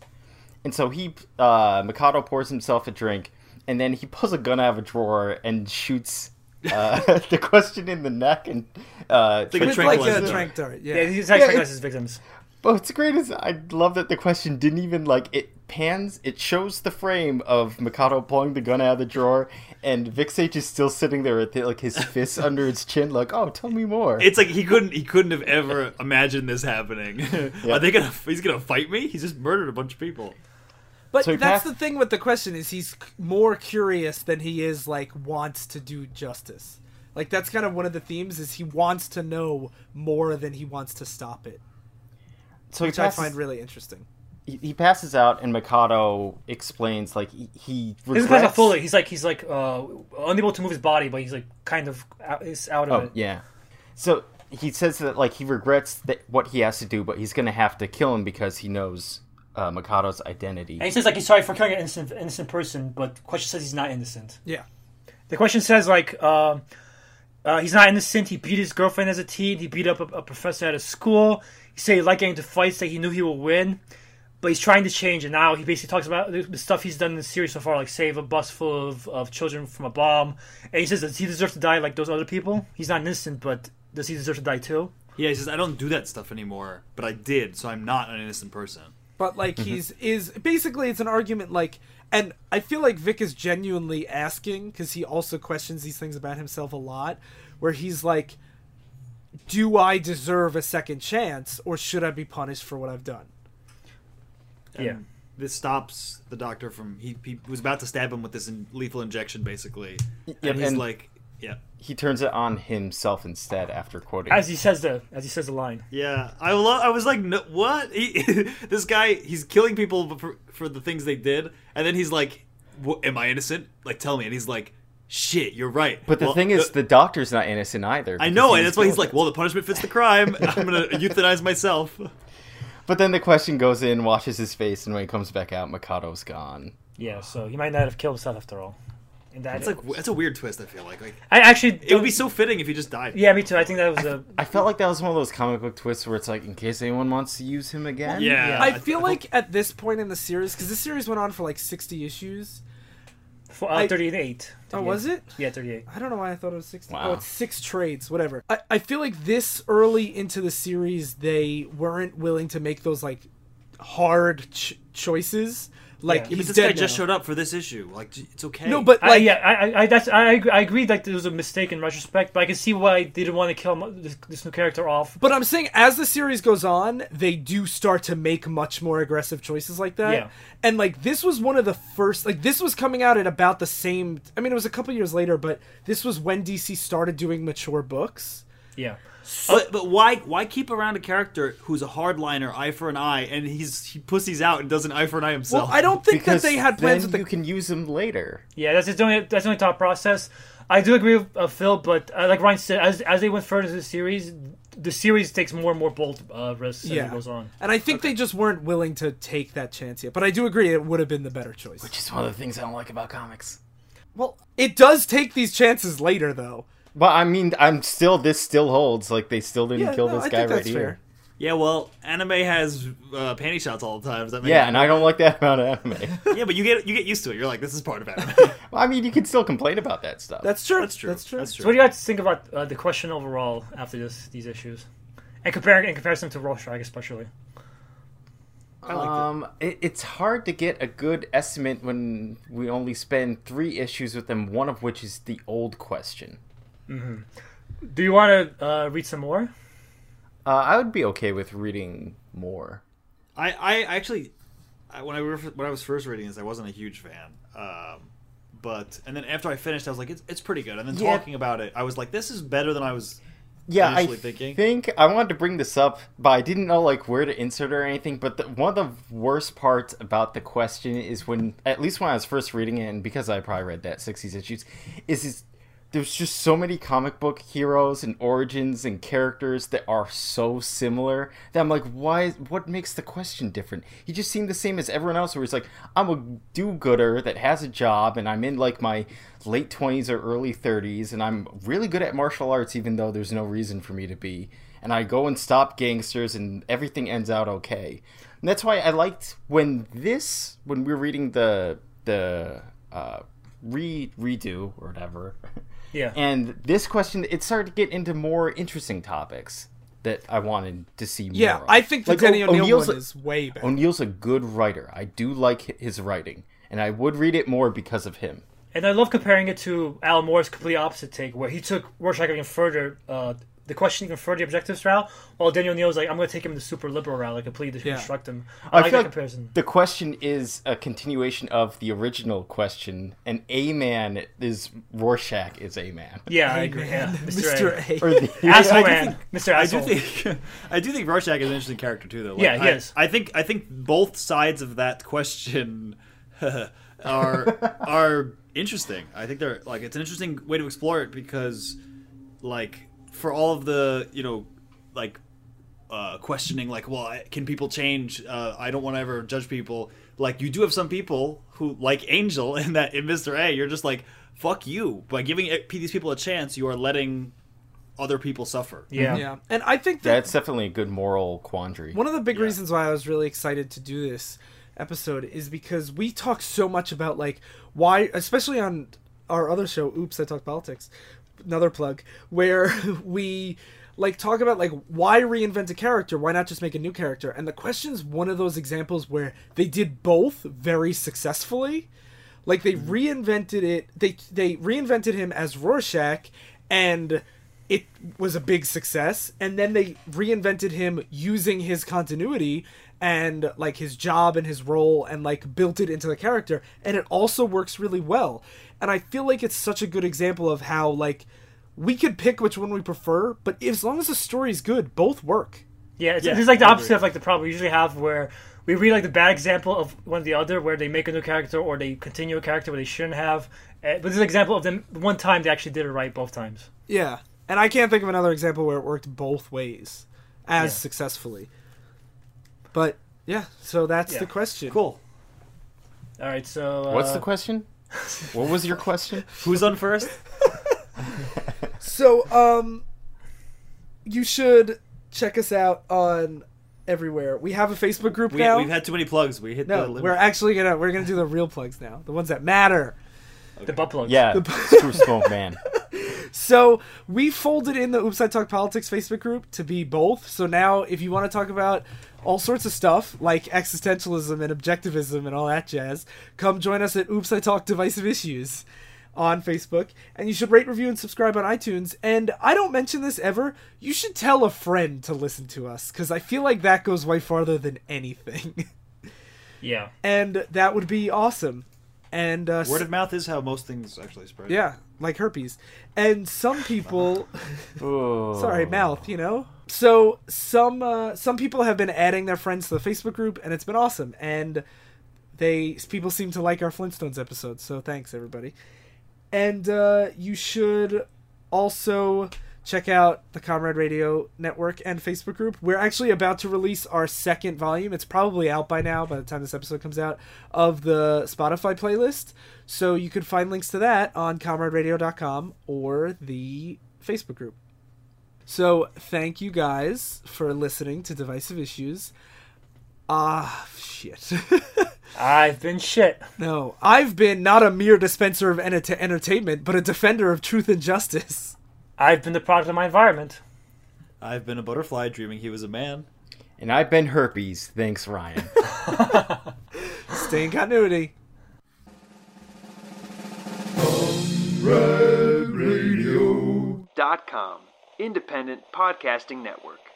Speaker 6: And so he, uh, Mikado pours himself a drink, and then he pulls a gun out of a drawer and shoots uh, the question in the neck and uh,
Speaker 5: like a
Speaker 3: With like a
Speaker 5: tranquilizer.
Speaker 3: trank dart. Yeah.
Speaker 4: Yeah, he's actually
Speaker 6: Yeah,
Speaker 4: yeah, his victims.
Speaker 6: But what's great is I love that the question didn't even like it pans. It shows the frame of Mikado pulling the gun out of the drawer, and Vic Sage is still sitting there with like his fists under his chin, like, "Oh, tell me more."
Speaker 5: It's like he couldn't he couldn't have ever imagined this happening. Are they gonna he's gonna fight me? He's just murdered a bunch of people.
Speaker 3: But
Speaker 6: So
Speaker 3: that's
Speaker 6: passed-
Speaker 3: the thing with the question is he's more curious than he is like wants to do justice. Like that's kind of one of the themes is he wants to know more than he wants to stop it,
Speaker 6: so he
Speaker 3: which I
Speaker 6: passes,
Speaker 3: find really interesting.
Speaker 6: he, he passes out, and Mikado explains like he, he
Speaker 4: He
Speaker 6: regrets.
Speaker 4: doesn't fully. He's like he's like uh, unable to move his body, but he's like kind of out, is out of
Speaker 6: Oh
Speaker 4: it.
Speaker 6: yeah. So he says that like he regrets that what he has to do, but he's gonna have to kill him because he knows uh, Mikado's identity.
Speaker 4: And he says like he's sorry for killing an innocent innocent person, but the question says he's not innocent.
Speaker 3: Yeah.
Speaker 4: The question says like um uh, he's not innocent. He beat his girlfriend as a teen. He beat up a, a professor at a school. He said he liked getting into fights that he knew he would win, but he's trying to change. And now he basically talks about the, the stuff he's done in the series so far, like save a bus full of, of children from a bomb. And he says, does he deserve to die like those other people? He's not innocent, but does he deserve to die too?
Speaker 5: Yeah, he says I don't do that stuff anymore, but I did, so I'm not an innocent person.
Speaker 3: But like
Speaker 6: Mm-hmm.
Speaker 3: he's is basically it's an argument like and I feel like Vic is genuinely asking cuz he also questions these things about himself a lot where he's like do I deserve a second chance or should I be punished for what I've done?
Speaker 5: And
Speaker 4: Yeah.
Speaker 5: This stops the doctor from he, he was about to stab him with this in, lethal injection, basically.
Speaker 6: Yep,
Speaker 5: and he's
Speaker 6: and-
Speaker 5: like, yeah,
Speaker 6: He turns it on himself instead after quoting.
Speaker 4: As he says the as he says the line.
Speaker 5: yeah. I lo- I was like, no, what? He, this guy, he's killing people for, for the things they did, and then he's like, "Wha- am I innocent? Like, tell me. And he's like, shit, you're right.
Speaker 6: but the
Speaker 5: Well,
Speaker 6: thing is,
Speaker 5: uh,
Speaker 6: the doctor's not innocent either.
Speaker 5: I know, and that's why he's
Speaker 6: killed.
Speaker 5: like, well, the punishment fits the crime. I'm gonna euthanize myself.
Speaker 6: But then the question goes in, washes his face, and when he comes back out, Mikado's gone.
Speaker 4: Yeah, so he might not have killed himself after all. And that
Speaker 5: It's like that's a weird twist. I feel like, like
Speaker 4: I actually
Speaker 5: it would be so fitting if he just died.
Speaker 4: Yeah, me too. I think that was a
Speaker 6: I felt like that was one of those comic book twists where it's like, in case anyone wants to use him again.
Speaker 5: Yeah,
Speaker 4: Yeah.
Speaker 3: I feel
Speaker 5: hope-
Speaker 3: like at this point in the series cuz the series went on for like 60 issues.
Speaker 4: for, uh,
Speaker 3: I-
Speaker 4: 38.
Speaker 3: Oh, was it?
Speaker 4: Yeah, 38.
Speaker 3: I don't know why I thought it was 60.
Speaker 6: Wow.
Speaker 3: Oh, it's six trades, whatever. I, I feel like this early into the series, they weren't willing to make those, like, hard ch- choices. Like,
Speaker 4: Yeah.
Speaker 5: Yeah, but this
Speaker 3: dead
Speaker 5: guy just showed up for this issue. Like, it's okay.
Speaker 3: No, but,
Speaker 4: I, yeah, I, I, I, that's, I, ag- I agree that there was a mistake in retrospect, but I can see why they didn't want to kill this, this new character off.
Speaker 3: But I'm saying as the series goes on, they do start to make much more aggressive choices like that.
Speaker 4: Yeah.
Speaker 3: And like this was one of the first like this was coming out at about the same I mean it was a couple years later, but this was when DC started doing mature books.
Speaker 4: Yeah.
Speaker 5: But, but why why keep around a character who's a hardliner, eye for an eye, and he's he pussies out and does an eye for an eye himself? Well.
Speaker 3: I don't think
Speaker 6: Because
Speaker 3: that they had plans
Speaker 6: then
Speaker 3: with the
Speaker 6: you can use him later.
Speaker 4: Yeah, that's the only that's the only thought process. I do agree with uh, Phil, but uh, like Ryan said, as as they went further into the series, the series takes more and more bold uh, risks as
Speaker 3: yeah.
Speaker 4: it goes on.
Speaker 3: And I think they just weren't willing to take that chance yet. But I do agree it would have been the better choice.
Speaker 6: Which is one of the things I don't like about comics.
Speaker 3: Well, it does take these chances later though.
Speaker 6: But I mean, I'm still this still holds. Like they still didn't
Speaker 3: Yeah,
Speaker 6: kill
Speaker 3: no,
Speaker 6: this
Speaker 3: I
Speaker 6: guy right
Speaker 3: that's
Speaker 6: here.
Speaker 3: fair.
Speaker 5: yeah, well, anime has uh, panty shots all the time. Does that make
Speaker 6: Yeah, and I don't like that about anime.
Speaker 5: yeah, but you get you get used to it. You're like, this is part of anime.
Speaker 6: Well, I mean, you can still complain about that stuff.
Speaker 3: That's true.
Speaker 5: That's true.
Speaker 3: That's true.
Speaker 5: That's true.
Speaker 4: So, what do you guys think about uh, the question overall after this these issues, and compare in comparison to Rorschach especially?
Speaker 5: I liked it.
Speaker 6: um, it, it's hard to get a good estimate when we only spend three issues with them. One of which is the old question.
Speaker 4: Do you want to uh, read some more?
Speaker 6: Uh, I would be okay with reading more.
Speaker 5: I, I actually, I, when I were, when I was first reading this, I wasn't a huge fan. Um, but and then after I finished, I was like, it's, it's pretty good. And then
Speaker 6: Yeah.
Speaker 5: talking about it, I was like, this is better than I was
Speaker 6: Yeah, I
Speaker 5: initially thinking.
Speaker 6: think I wanted to bring this up, but I didn't know like where to insert or anything. But the, one of the worst parts about the question is when, at least when I was first reading it, and because I probably read that '60s issues, is is there's just so many comic book heroes and origins and characters that are so similar that I'm like, why? What makes the question different? He just seemed the same as everyone else. Where he's like, I'm a do-gooder that has a job, and I'm in like my late 20s or early 30s, and I'm really good at martial arts, even though there's no reason for me to be. And I go and stop gangsters, and everything ends out okay. And that's why I liked when this, when we were reading the the uh, re redo or whatever.
Speaker 4: Yeah.
Speaker 6: And this question, it started to get into more interesting topics that I wanted to see more.
Speaker 3: Yeah. I think the
Speaker 6: Like,
Speaker 3: Denny
Speaker 6: O'Neil
Speaker 3: one
Speaker 6: a-
Speaker 3: is way better.
Speaker 6: O'Neil's a good writer. I do like his writing, and I would read it more because of him.
Speaker 4: And I love comparing it to Alan Moore's complete opposite take, where he took Rorschach even further, uh, the question even further, the objectives route, while Daniel O'Neil was like, I'm going to take him the super liberal route, like completely
Speaker 3: Yeah.
Speaker 4: deconstruct him. I, like
Speaker 6: feel
Speaker 4: that
Speaker 6: like
Speaker 4: comparison.
Speaker 6: The question is a continuation of the original question, and A Man is Rorschach is A Man.
Speaker 4: Yeah, I agree. Yeah.
Speaker 3: Mr.
Speaker 4: A.
Speaker 3: A.
Speaker 6: Or the,
Speaker 4: Asshole
Speaker 5: do
Speaker 4: man.
Speaker 5: think-
Speaker 4: Mr.
Speaker 5: I do think I do think Rorschach is an interesting character too, though. Like,
Speaker 4: Yeah, he
Speaker 5: I,
Speaker 4: is.
Speaker 5: I think I think both sides of that question are are interesting. I think they're like it's an interesting way to explore it because, like, for all of the you know, like, uh, questioning like, well, I- can people change? Uh, I don't want to ever judge people. Like, you do have some people who like Angel in that in Mister A. You're just like, fuck you. By giving it- these people a chance, you are letting other people suffer.
Speaker 4: Yeah.
Speaker 3: Yeah, and I think that
Speaker 6: that's definitely a good moral quandary.
Speaker 3: One of the big reasons why I was really excited to do this episode is because we talk so much about like why, especially on our other show, Oops, I Talk Politics, another plug, where we like talk about like why reinvent a character, why not just make a new character? And the question's one of those examples where they did both very successfully. Like they mm-hmm. reinvented it. They they reinvented him as Rorschach, and it was a big success. And then they reinvented him using his continuity and like his job and his role, and like built it into the character. And it also works really well. And I feel like it's such a good example of how like we could pick which one we prefer, but as long as the story's good, both work.
Speaker 4: Yeah, it's,
Speaker 5: Yeah,
Speaker 4: it's like the opposite of like the problem we usually have where we read like the bad example of one or the other where they make a new character or they continue a character where they shouldn't have. Uh, but this is an example of them one time they actually did it right both times.
Speaker 3: Yeah. And I can't think of another example where it worked both ways as
Speaker 4: Yeah.
Speaker 3: successfully. But yeah, so that's
Speaker 4: Yeah.
Speaker 3: the question.
Speaker 5: Cool.
Speaker 4: All right, so uh,
Speaker 6: What's the question? What was your question?
Speaker 5: Who's on first?
Speaker 3: So um you should check us out on everywhere. We have a Facebook group
Speaker 5: We,
Speaker 3: now.
Speaker 5: we've had too many plugs. We hit the
Speaker 3: no,
Speaker 5: limit.
Speaker 3: we're actually gonna we're gonna do the real plugs now, the ones that matter.
Speaker 4: the butt plugs?
Speaker 6: Yeah, screw Smoke Man.
Speaker 3: So we folded in the Oops I Talk Politics Facebook group to be both. So now, if you want to talk about all sorts of stuff like existentialism and objectivism and all that jazz, come join us at Oops I Talk Divisive Issues on Facebook. And you should rate, review, and subscribe on iTunes. And I don't mention this ever. You should tell a friend to listen to us because I feel like that goes way farther than anything.
Speaker 4: yeah.
Speaker 3: and that would be awesome. And uh,
Speaker 5: Word of mouth is how most things actually spread.
Speaker 3: yeah, like herpes. And some people.
Speaker 6: Oh.
Speaker 3: sorry mouth you know so some uh, some people have been adding their friends to the facebook group and it's been awesome. And they people seem to like our flintstones episodes so thanks everybody. And uh, you should also check out the comrade radio network and facebook group. We're actually about to release our second volume. It's probably out by now by the time this episode comes out of the spotify playlist. So you could find links to that on comraderadio.com or the facebook group so thank you guys for listening to Divisive Issues. Ah, shit.
Speaker 4: I've been shit.
Speaker 3: no, I've been not a mere dispenser of enter- entertainment, but a defender of truth and justice.
Speaker 4: I've been the product of my environment.
Speaker 5: I've been a butterfly dreaming he was a man.
Speaker 6: And I've been herpes. Thanks, Ryan.
Speaker 3: Stay in continuity.
Speaker 7: dot com, independent podcasting network.